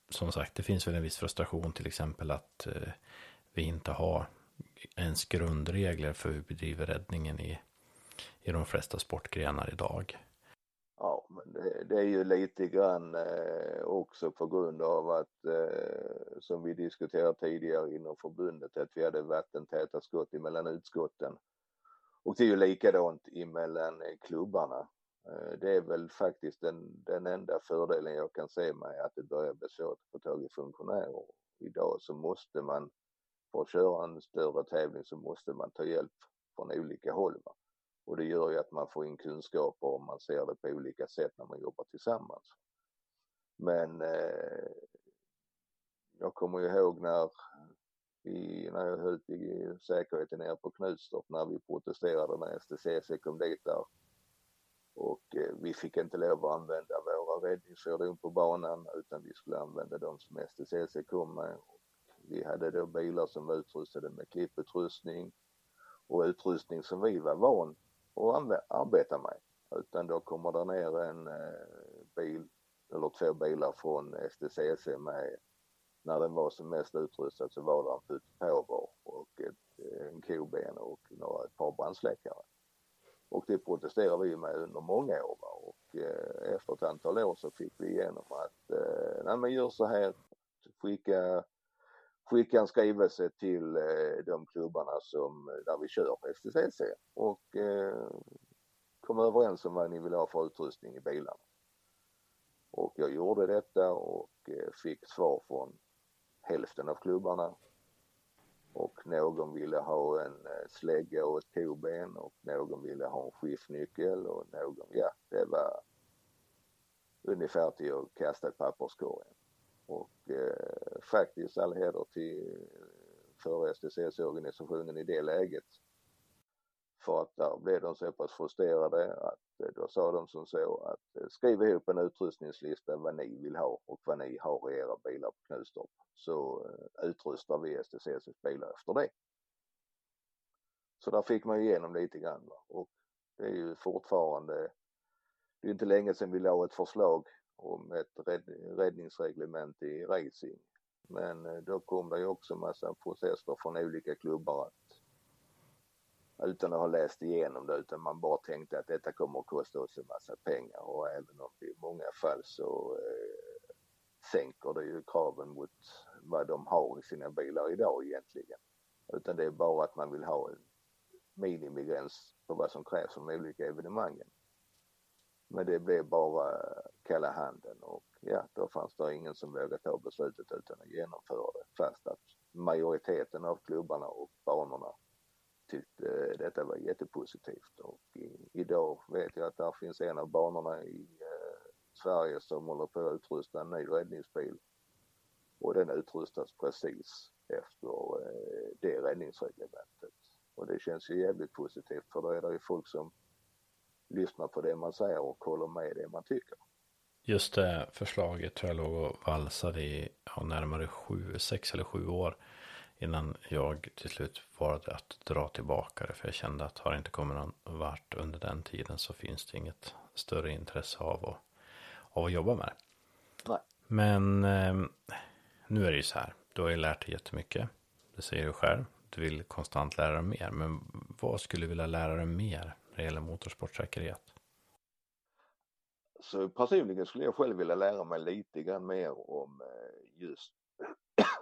som sagt, det finns väl en viss frustration till exempel att eh, vi inte har ens grundregler för hur vi bedriver räddningen i, i de flesta sportgrenar idag. Det, det är ju lite grann eh, också på grund av att eh, som vi diskuterade tidigare inom förbundet att vi hade vattentäta skott emellan utskotten. Och det är ju likadant emellan eh, klubbarna. Det är väl faktiskt den, den enda fördelen jag kan se mig att det börjar bli svårt att få tag i funktionärer. Idag så måste man, för att köra en större tävling så måste man ta hjälp från olika håll. Va? Och det gör ju att man får in kunskaper och man ser det på olika sätt när man jobbar tillsammans. Men eh, jag kommer ihåg när, vi, när jag höll i säkerheten nere på Knutstorp när vi protesterade när STCC kom dit där. Och eh, vi fick inte lov att använda våra räddningsfordon på banan utan vi skulle använda de som STCC kom med. Och vi hade då bilar som var utrustade med klipputrustning och utrustning som vi var van och arbeta med. Utan då kommer det ner en eh, bil eller två bilar från STCC med när den var som mest utrustad så var det en putt och ett, eh, en koben och några, ett par brandsläckare. Och det protesterade vi med under många år va? och eh, efter ett antal år så fick vi igenom att eh, nej men gör så här, skicka skicka en skrivelse till eh, de klubbarna som, där vi kör STCC och eh, kom överens om vad ni vill ha för utrustning i bilarna. Och jag gjorde detta och eh, fick svar från hälften av klubbarna. Och någon ville ha en eh, slägga och ett koben och någon ville ha en skiftnyckel och någon, ja det var ungefär till att kasta ett papperskorgen. Och eh, faktiskt all heder till eh, för STCC-organisationen i det läget. För att där blev de så pass frustrerade att eh, då sa de som så att eh, skriv ihop en utrustningslista vad ni vill ha och vad ni har i era bilar på Knutstorp. Så utrustar vi STCCs bilar efter det. Så där fick man igenom lite grann och det är ju fortfarande, det är inte länge sedan vi la ett förslag om ett räddningsreglement i racing men eh, då kom det ju också massa processer från olika klubbar att utan att ha läst igenom det utan man bara tänkte att detta kommer att kosta oss en massa pengar och även om det i många fall så eh, sänker det ju kraven mot vad de har i sina bilar idag egentligen. Utan det är bara att man vill ha en minimigräns på vad som krävs för de olika evenemangen. Men det blev bara kalla handen och ja, då fanns det ingen som vågade ta beslutet utan att genomföra det. Fast att majoriteten av klubbarna och banorna tyckte detta var jättepositivt och i, idag vet jag att där finns en av banorna i eh, Sverige som håller på att utrusta en ny räddningsbil och den utrustas precis efter eh, det räddningsreglementet. Och det känns ju jävligt positivt för då är det ju folk som lyssnar på det man säger och håller med det man tycker. Just det förslaget tror jag låg och valsade i ja, närmare sju, sex eller sju år innan jag till slut valde att dra tillbaka det. För jag kände att har det inte kommit någon vart under den tiden så finns det inget större intresse av att, av att jobba med det. Nej. Men eh, nu är det ju så här. Du har ju lärt dig jättemycket. Det säger du själv. Du vill konstant lära dig mer. Men vad skulle du vilja lära dig mer när det gäller motorsportsäkerhet? Så personligen skulle jag själv vilja lära mig lite grann mer om eh, just,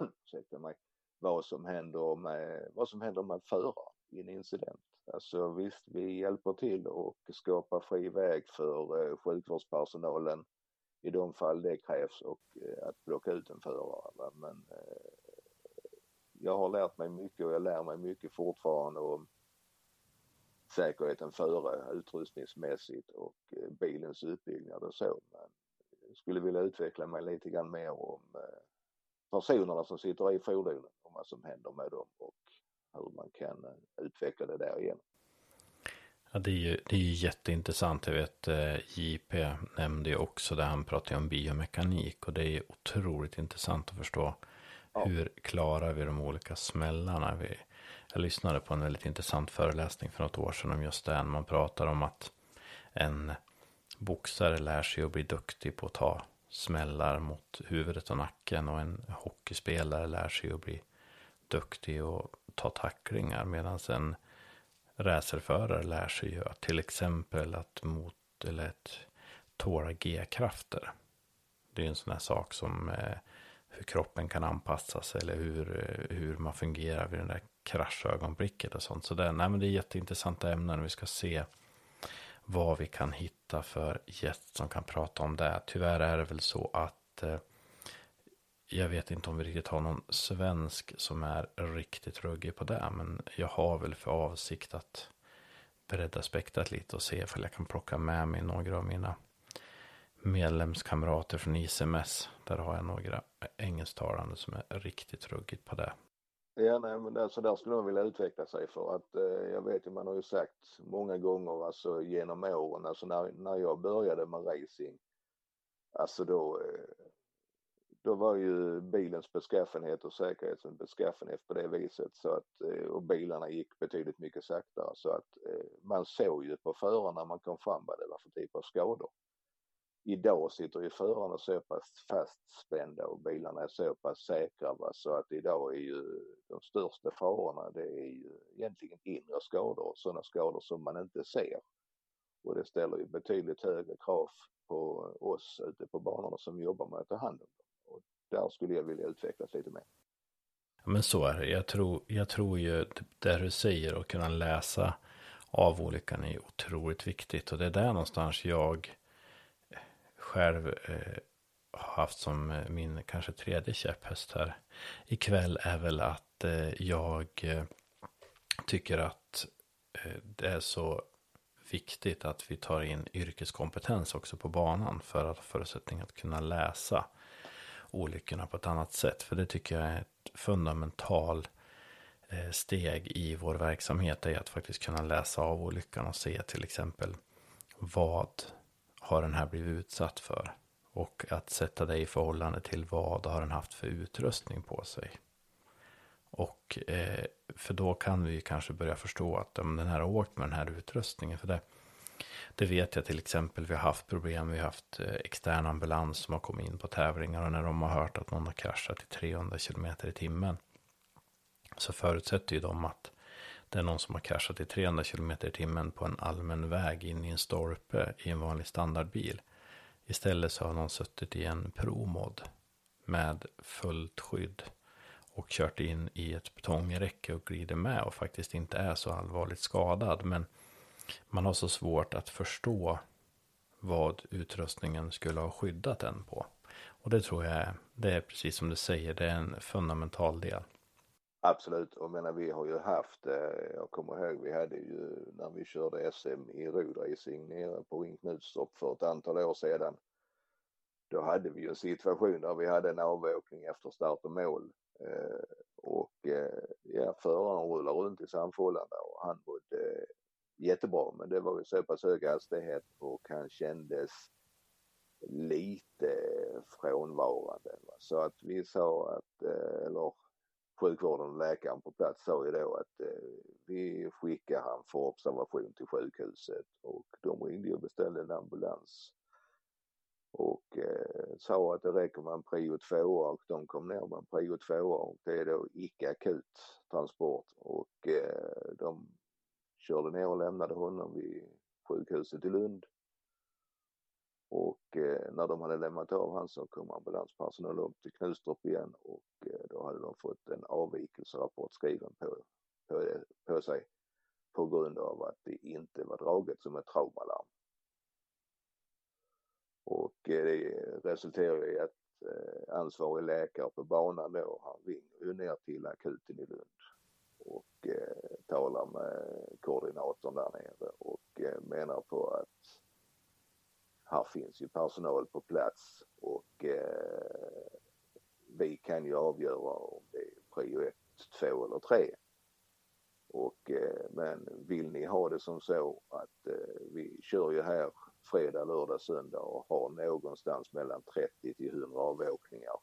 (clears throat) ursäkta mig, vad som händer med, vad som händer med föraren i en incident. Alltså visst, vi hjälper till och skapar fri väg för eh, sjukvårdspersonalen i de fall det krävs och eh, att plocka ut en förare. Men eh, jag har lärt mig mycket och jag lär mig mycket fortfarande om säkerheten före utrustningsmässigt och eh, bilens uppbyggnad och så. Men jag skulle vilja utveckla mig lite grann mer om eh, personerna som sitter i fordonen och vad som händer med dem och hur man kan eh, utveckla det där igen. Ja, det är ju, det är ju jätteintressant. Jag vet JP nämnde ju också det. Han pratade om biomekanik och det är otroligt intressant att förstå. Ja. Hur klarar vi de olika smällarna? Vi, jag lyssnade på en väldigt intressant föreläsning för något år sedan om just det. Man pratar om att en boxare lär sig att bli duktig på att ta smällar mot huvudet och nacken och en hockeyspelare lär sig att bli duktig och ta tacklingar medan en racerförare lär sig ju att till exempel att mot eller ett tåla G-krafter. Det är en sån här sak som eh, hur kroppen kan anpassas eller hur, eh, hur man fungerar vid den där kraschögonblicket och sånt. Så det, nej, men det är jätteintressanta ämnen. Vi ska se vad vi kan hitta för gäst som kan prata om det. Tyvärr är det väl så att eh, jag vet inte om vi riktigt har någon svensk som är riktigt ruggig på det. Men jag har väl för avsikt att bredda spektrat lite och se ifall jag kan plocka med mig några av mina medlemskamrater från ICMS. Där har jag några engelsktalande som är riktigt ruggigt på det. Ja, nej, men alltså där skulle de vilja utveckla sig för att eh, jag vet ju, man har ju sagt många gånger alltså genom åren, alltså när, när jag började med racing, alltså då, eh, då var ju bilens beskaffenhet och säkerhetens beskaffenhet på det viset så att, eh, och bilarna gick betydligt mycket saktare så att eh, man såg ju på förarna när man kom fram vad det var för typ av skador idag sitter ju förarna så pass fastspända och bilarna är så pass säkra va? så att idag är ju de största farorna det är ju egentligen inre skador, sådana skador som man inte ser. Och det ställer ju betydligt högre krav på oss ute på banorna som jobbar med att ta hand om dem. Och där skulle jag vilja utvecklas lite mer. Men så är det. Jag tror, jag tror ju typ det du säger och kunna läsa av olyckan är otroligt viktigt. Och det är där någonstans jag själv eh, har haft som eh, min kanske tredje käpphäst här ikväll är väl att eh, jag eh, tycker att eh, det är så viktigt att vi tar in yrkeskompetens också på banan för att ha förutsättning att kunna läsa olyckorna på ett annat sätt. För det tycker jag är ett fundamental eh, steg i vår verksamhet är att faktiskt kunna läsa av olyckan och se till exempel vad har den här blivit utsatt för? Och att sätta det i förhållande till vad har den haft för utrustning på sig? Och eh, för då kan vi kanske börja förstå att om den här har åkt med den här utrustningen. För det, det vet jag till exempel, vi har haft problem, vi har haft eh, extern ambulans som har kommit in på tävlingar och när de har hört att någon har kraschat i 300 km i timmen så förutsätter ju de att det är någon som har kraschat i 300 km i timmen på en allmän väg in i en stolpe i en vanlig standardbil. Istället så har någon suttit i en promod med fullt skydd och kört in i ett betongräcke och glider med och faktiskt inte är så allvarligt skadad. Men man har så svårt att förstå vad utrustningen skulle ha skyddat den på. Och det tror jag är, det är precis som du säger, det är en fundamental del. Absolut, och menar vi har ju haft, eh, jag kommer ihåg vi hade ju när vi körde SM i rodracing nere på Ring Knutstorp för ett antal år sedan. Då hade vi ju en situation där vi hade en avåkning efter start och mål eh, och eh, ja, föraren rullade runt i Sandfållan och han mådde jättebra men det var ju så pass hög hastighet och han kändes lite frånvarande. Så att vi sa att, eller sjukvården och läkaren på plats sa ju då att eh, vi skickar han för observation till sjukhuset och de ringde och beställde en ambulans. Och eh, sa att det räcker med en prio 2 och de kom ner med en prio 2 och det är då icke akut transport. Och eh, de körde ner och lämnade honom vid sjukhuset i Lund och eh, när de hade lämnat av han så kom ambulanspersonal upp till Knutstorp igen och eh, då hade de fått en avvikelserapport skriven på, på, på sig på grund av att det inte var draget som ett traumalarm. Och eh, det resulterade i att eh, ansvarig läkare på banan då, han ringer ner till akuten i Lund och eh, talar med koordinatorn där nere och eh, menar på att här finns ju personal på plats och eh, vi kan ju avgöra om det är prio 1, 2 eller 3. Och, eh, men vill ni ha det som så att eh, vi kör ju här fredag, lördag, söndag och har någonstans mellan 30 till 100 avåkningar.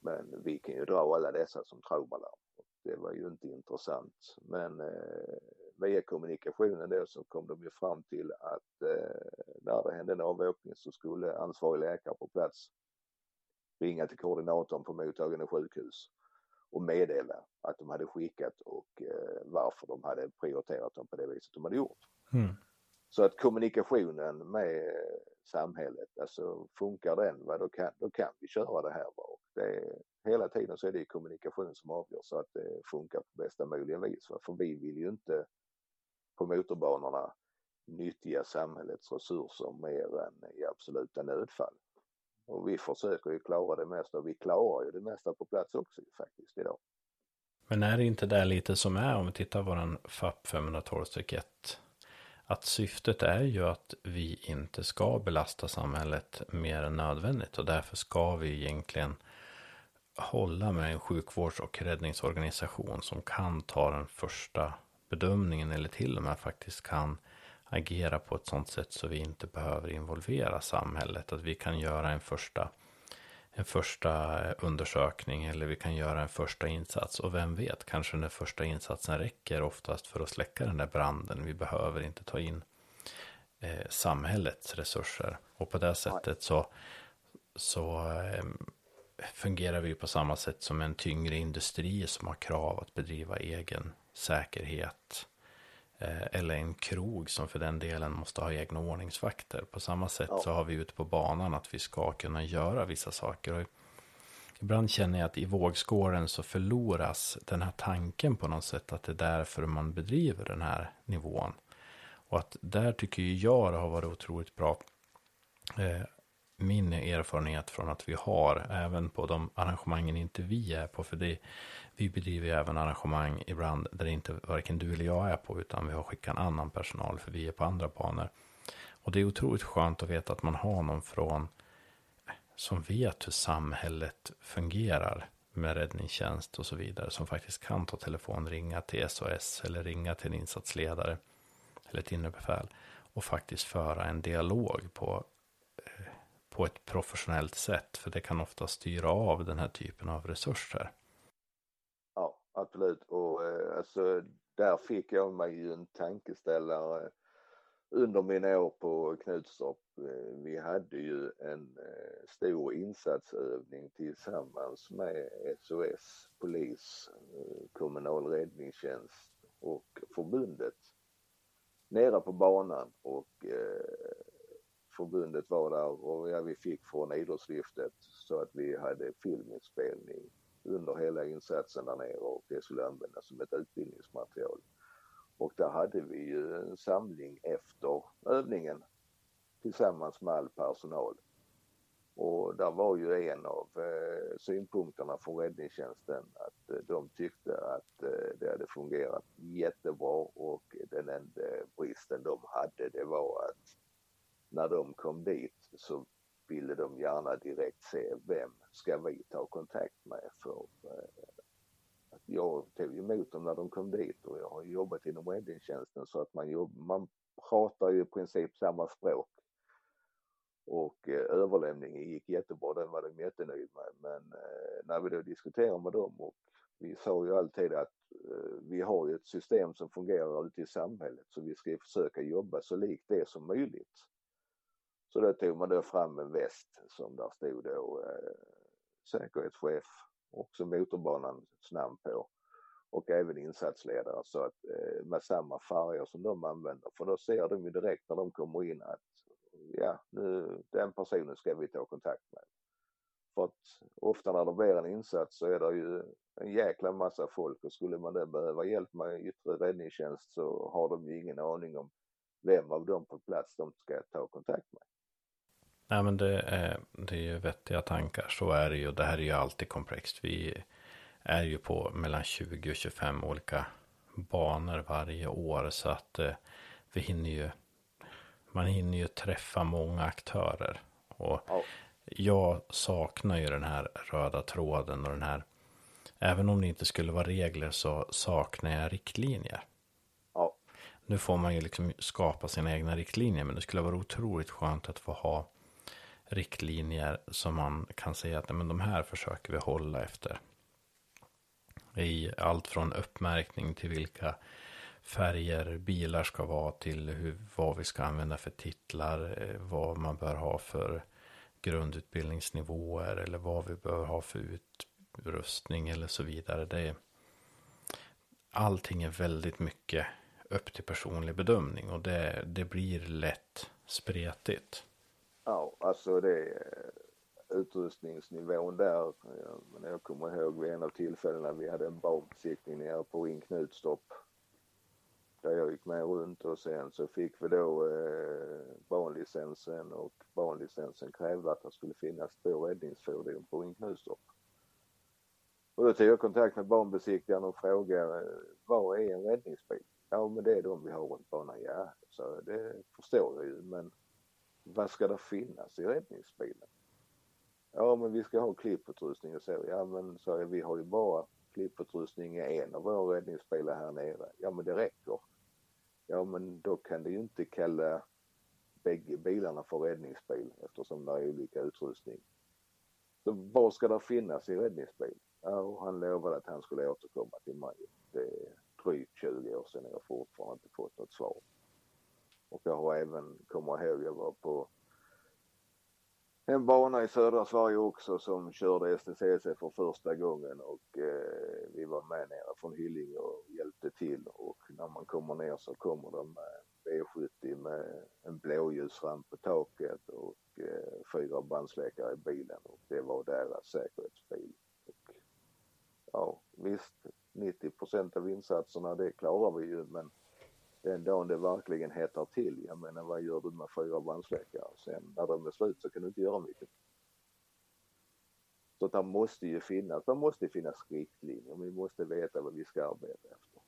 Men vi kan ju dra alla dessa som traumalarm. Det var ju inte intressant. Men eh, via kommunikationen då så kom de ju fram till att eh, när det hände en avåkning så skulle ansvarig läkare på plats ringa till koordinatorn på mottagande sjukhus och meddela att de hade skickat och eh, varför de hade prioriterat dem på det viset de hade gjort. Mm. Så att kommunikationen med samhället, alltså funkar den, va, då, kan, då kan vi köra det här. Va? Och det hela tiden så är det kommunikation som avgör så att det funkar på bästa möjliga vis. Va? För vi vill ju inte på motorbanorna nyttja samhällets resurser mer än i absoluta nödfall. Och vi försöker ju klara det mesta och vi klarar ju det mesta på plats också faktiskt idag. Men är det inte det lite som är om vi tittar på våran FAP 512-1 att syftet är ju att vi inte ska belasta samhället mer än nödvändigt och därför ska vi egentligen hålla med en sjukvårds och räddningsorganisation som kan ta den första bedömningen eller till och med faktiskt kan agera på ett sådant sätt så vi inte behöver involvera samhället. Att vi kan göra en första, en första eh, undersökning eller vi kan göra en första insats. Och vem vet, kanske den första insatsen räcker oftast för att släcka den där branden. Vi behöver inte ta in eh, samhällets resurser. Och på det sättet så, så eh, fungerar vi på samma sätt som en tyngre industri som har krav att bedriva egen säkerhet. Eh, eller en krog som för den delen måste ha egna ordningsvakter. På samma sätt ja. så har vi ute på banan att vi ska kunna göra vissa saker. Och ibland känner jag att i vågskåren så förloras den här tanken på något sätt att det är därför man bedriver den här nivån. Och att där tycker jag det har varit otroligt bra. Eh, min erfarenhet från att vi har, även på de arrangemangen inte vi är på, för det, vi bedriver ju även arrangemang ibland där inte varken du eller jag är på, utan vi har skickat en annan personal, för vi är på andra banor. Och det är otroligt skönt att veta att man har någon från, eh, som vet hur samhället fungerar med räddningstjänst och så vidare, som faktiskt kan ta telefon, ringa till SOS eller ringa till en insatsledare eller ett inre befäl och faktiskt föra en dialog på eh, på ett professionellt sätt. För det kan ofta styra av den här typen av resurser. Ja, absolut. Och eh, alltså, där fick jag mig ju en tankeställare under mina år på Knutstorp. Eh, vi hade ju en eh, stor insatsövning tillsammans med SOS, polis, eh, kommunal räddningstjänst och förbundet nere på banan och förbundet var där och ja, vi fick från idrottslyftet så att vi hade filminspelning under hela insatsen där nere och det skulle användas som ett utbildningsmaterial. Och där hade vi ju en samling efter övningen tillsammans med all personal. Och där var ju en av eh, synpunkterna från räddningstjänsten att eh, de tyckte att eh, det hade fungerat jättebra och den enda bristen de hade det var att när de kom dit så ville de gärna direkt se vem ska vi ta kontakt med för eh, att jag tog emot dem när de kom dit och jag har jobbat inom räddningstjänsten så att man, jobb, man pratar ju i princip samma språk. Och eh, överlämningen gick jättebra, den var de jättenöjd med. Men eh, när vi då diskuterade med dem och vi sa ju alltid att eh, vi har ju ett system som fungerar ute i samhället så vi ska försöka jobba så likt det som möjligt. Så då tog man då fram en väst som där stod då eh, säkerhetschef, också motorbanans namn på och även insatsledare så att eh, med samma färger som de använder för då ser de ju direkt när de kommer in att ja, nu den personen ska vi ta kontakt med. För att ofta när det blir en insats så är det ju en jäkla massa folk och skulle man då behöva hjälp med yttre räddningstjänst så har de ju ingen aning om vem av dem på plats de ska ta kontakt med. Nej men det är, det är ju vettiga tankar. Så är det ju. Det här är ju alltid komplext. Vi är ju på mellan 20 och 25 olika banor varje år. Så att eh, vi hinner ju. Man hinner ju träffa många aktörer. Och ja. jag saknar ju den här röda tråden och den här. Även om det inte skulle vara regler så saknar jag riktlinjer. Ja. Nu får man ju liksom skapa sina egna riktlinjer. Men det skulle vara otroligt skönt att få ha riktlinjer som man kan säga att men de här försöker vi hålla efter. I allt från uppmärkning till vilka färger bilar ska vara till hur, vad vi ska använda för titlar, eh, vad man bör ha för grundutbildningsnivåer eller vad vi bör ha för utrustning eller så vidare. Det är, allting är väldigt mycket upp till personlig bedömning och det, det blir lätt spretigt. Ja, alltså det eh, utrustningsnivån där. Eh, men jag kommer ihåg vid en av tillfällena vi hade en banbesiktning nere på Ring Knutstorp. Där jag gick med runt och sen så fick vi då eh, banlicensen och banlicensen krävde att det skulle finnas två räddningsfordon på Ring Knutstorp. Och då tog jag kontakt med banbesiktigaren och frågade eh, vad är en räddningsbil? Ja men det är de vi har runt banan. Ja, så det förstår jag ju men vad ska det finnas i räddningsbilen? Ja men vi ska ha klipputrustning och så. Ja men sa jag, vi har ju bara klipputrustning i en av våra räddningsbilar här nere. Ja men det räcker. Ja men då kan du ju inte kalla bägge bilarna för räddningsbil eftersom det är olika utrustning. Så vad ska det finnas i räddningsbil? Ja, och han lovade att han skulle återkomma till mig. Det är drygt 20 år sedan och jag fortfarande inte fått något svar. Och jag har även, kommer ihåg, jag var på en bana i södra Sverige också som körde STCC för första gången och eh, vi var med nere från Hyllinge och hjälpte till och när man kommer ner så kommer de med B70 med en blåljusramp på taket och eh, fyra brandsläckare i bilen och det var deras säkerhetsbil. Och, ja visst, 90% av insatserna det klarar vi ju men den dagen det verkligen hettar till, jag menar vad gör du med fyra brandsläckare? Sen när de är slut så kan du inte göra mycket. Så det måste ju finnas, det måste finnas riktlinjer, vi måste veta vad vi ska arbeta efter.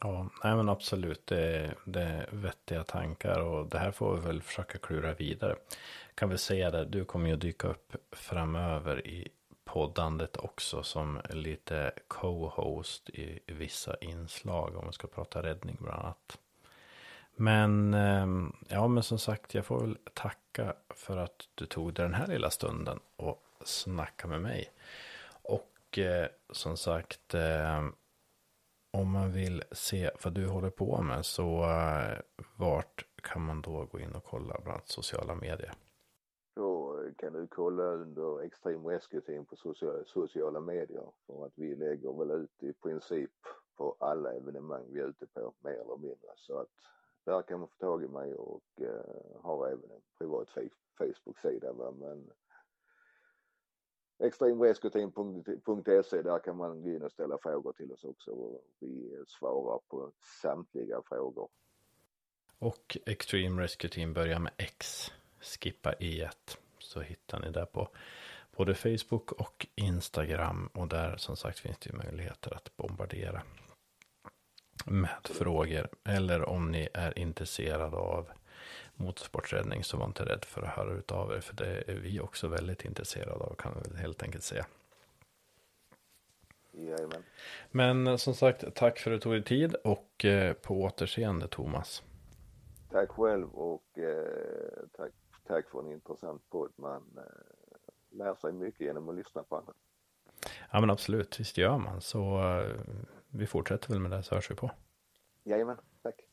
Ja, nej men absolut, det, det är vettiga tankar och det här får vi väl försöka klura vidare. Kan vi säga det, du kommer ju dyka upp framöver i poddandet också som lite co-host i vissa inslag om vi ska prata räddning bland annat. Men ehm, ja, men som sagt, jag får väl tacka för att du tog den här lilla stunden och snacka med mig. Och eh, som sagt, eh, om man vill se vad du håller på med så eh, vart kan man då gå in och kolla bland sociala medier? Kan du kolla under Extreme Rescue Team på sociala, sociala medier. För att vi lägger väl ut i princip på alla evenemang vi är ute på mer eller mindre. Så att där kan man få tag i mig och eh, har även en privat Facebook-sida men extremrescueteam.se där kan man gå in och ställa frågor till oss också. Och vi svarar på samtliga frågor. Och Extreme Rescue Team börjar med X, skippa E1 så hittar ni där på både Facebook och Instagram och där som sagt finns det ju möjligheter att bombardera med frågor eller om ni är intresserade av motorsporträddning så var inte rädd för att höra ut av er. För det är vi också väldigt intresserade av kan vi helt enkelt säga. Jajamän. Men som sagt, tack för att du tog dig tid och eh, på återseende Thomas. Tack själv och eh, tack, tack för en intressant podd. Man eh, lär sig mycket genom att lyssna på andra. Ja men absolut, visst gör man. Så eh, vi fortsätter väl med det så hörs vi på. Jajamän, tack.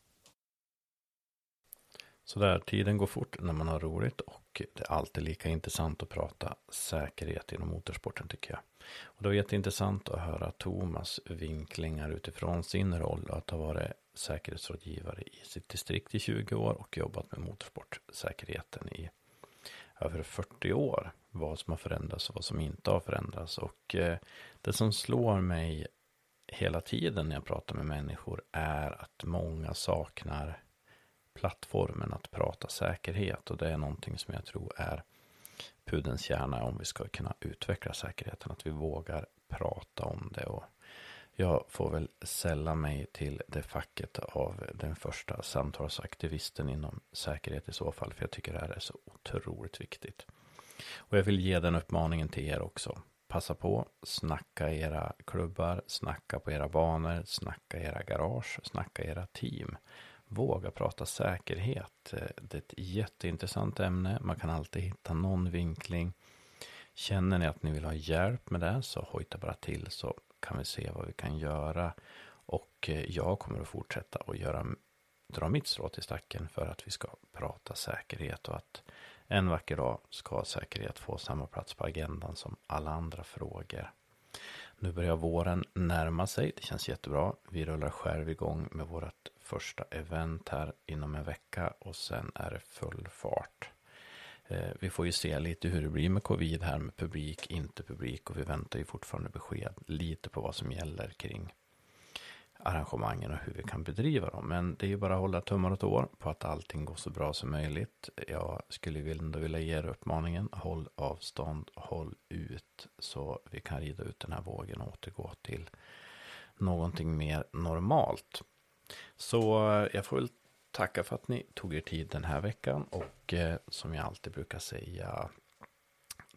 Sådär, tiden går fort när man har roligt och det är alltid lika intressant att prata säkerhet inom motorsporten tycker jag. Och det var jätteintressant att höra Thomas vinklingar utifrån sin roll att ha varit säkerhetsrådgivare i sitt distrikt i 20 år och jobbat med motorsportsäkerheten i över 40 år. Vad som har förändrats och vad som inte har förändrats. Och eh, det som slår mig hela tiden när jag pratar med människor är att många saknar plattformen att prata säkerhet och det är någonting som jag tror är pudens kärna om vi ska kunna utveckla säkerheten, att vi vågar prata om det och jag får väl sälla mig till det facket av den första samtalsaktivisten inom säkerhet i så fall, för jag tycker det här är så otroligt viktigt. Och jag vill ge den uppmaningen till er också. Passa på, snacka era klubbar, snacka på era banor, snacka era garage, snacka era team. Våga prata säkerhet. Det är ett jätteintressant ämne. Man kan alltid hitta någon vinkling. Känner ni att ni vill ha hjälp med det så hojta bara till så kan vi se vad vi kan göra. Och eh, jag kommer att fortsätta att göra, dra mitt strå till stacken för att vi ska prata säkerhet och att en vacker dag ska säkerhet få samma plats på agendan som alla andra frågor. Nu börjar våren närma sig. Det känns jättebra. Vi rullar själv igång med vårt första event här inom en vecka och sen är det full fart. Eh, vi får ju se lite hur det blir med covid här med publik, inte publik och vi väntar ju fortfarande besked lite på vad som gäller kring arrangemangen och hur vi kan bedriva dem. Men det är ju bara att hålla tummar och tår på att allting går så bra som möjligt. Jag skulle ändå vilja ge er uppmaningen. Håll avstånd, håll ut så vi kan rida ut den här vågen och återgå till någonting mer normalt. Så eh, jag får väl tacka för att ni tog er tid den här veckan och eh, som jag alltid brukar säga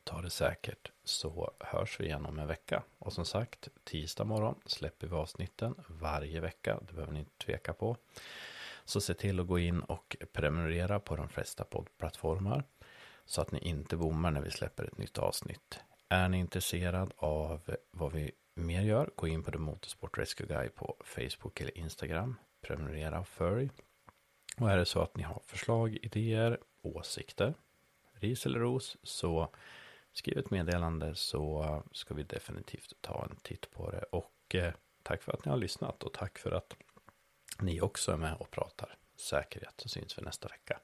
ta det säkert så hörs vi igen om en vecka. Och som sagt, tisdag morgon släpper vi avsnitten varje vecka. Det behöver ni inte tveka på. Så se till att gå in och prenumerera på de flesta poddplattformar så att ni inte bommar när vi släpper ett nytt avsnitt. Är ni intresserad av vad vi mer gör, gå in på The Motorsport Rescue Guy på Facebook eller Instagram. Prenumerera och följ. Och är det så att ni har förslag, idéer, åsikter, ris eller ros, så skriv ett meddelande så ska vi definitivt ta en titt på det. Och eh, tack för att ni har lyssnat och tack för att ni också är med och pratar säkerhet så syns vi nästa vecka.